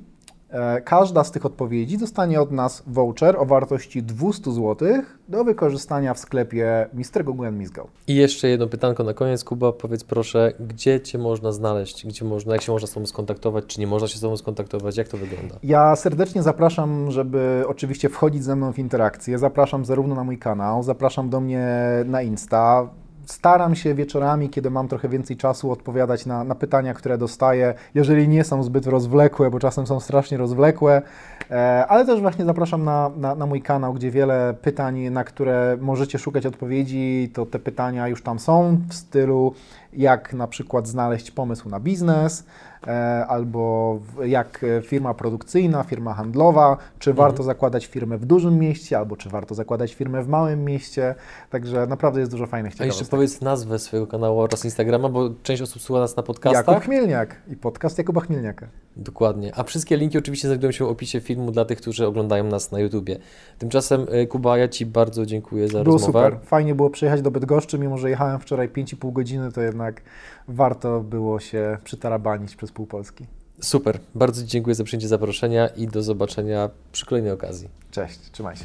każda z tych odpowiedzi dostanie od nas voucher o wartości 200 zł do wykorzystania w sklepie Mr. Google Misgo.
I jeszcze jedno pytanko na koniec, Kuba, powiedz proszę, gdzie Cię można znaleźć, gdzie można, jak się można z Tobą skontaktować, czy nie można się z Tobą skontaktować, jak to wygląda?
Ja serdecznie zapraszam, żeby oczywiście wchodzić ze mną w interakcję, zapraszam zarówno na mój kanał, zapraszam do mnie na Insta, staram się wieczorami, kiedy mam trochę więcej czasu, odpowiadać na, na, pytania, które dostaję, jeżeli nie są zbyt rozwlekłe, bo czasem są strasznie rozwlekłe, e, ale też właśnie zapraszam na, na, na, mój kanał, gdzie wiele pytań, na które możecie szukać odpowiedzi, to te pytania już tam są w stylu jak na przykład znaleźć pomysł na biznes, albo jak firma produkcyjna, firma handlowa, czy mhm. warto zakładać firmę w dużym mieście, albo czy warto zakładać firmę w małym mieście. Także naprawdę jest dużo fajnych ciekawostek.
A jeszcze powiedz nazwę swojego kanału oraz Instagrama, bo część osób słucha nas na podcastach.
Jakub Chmielniak i podcast Jakuba Chmielniaka.
Dokładnie. A wszystkie linki oczywiście znajdują się w opisie filmu dla tych, którzy oglądają nas na YouTubie. Tymczasem e, Kuba, ja Ci bardzo dziękuję za
było
rozmowę.
Było super. Fajnie było przyjechać do Bydgoszczy, mimo że jechałem wczoraj 5,5 godziny, to jednak warto było się przytarabanić przez pół Polski.
Super. Bardzo dziękuję za przyjęcie zaproszenia i do zobaczenia przy kolejnej okazji.
Cześć, trzymaj się.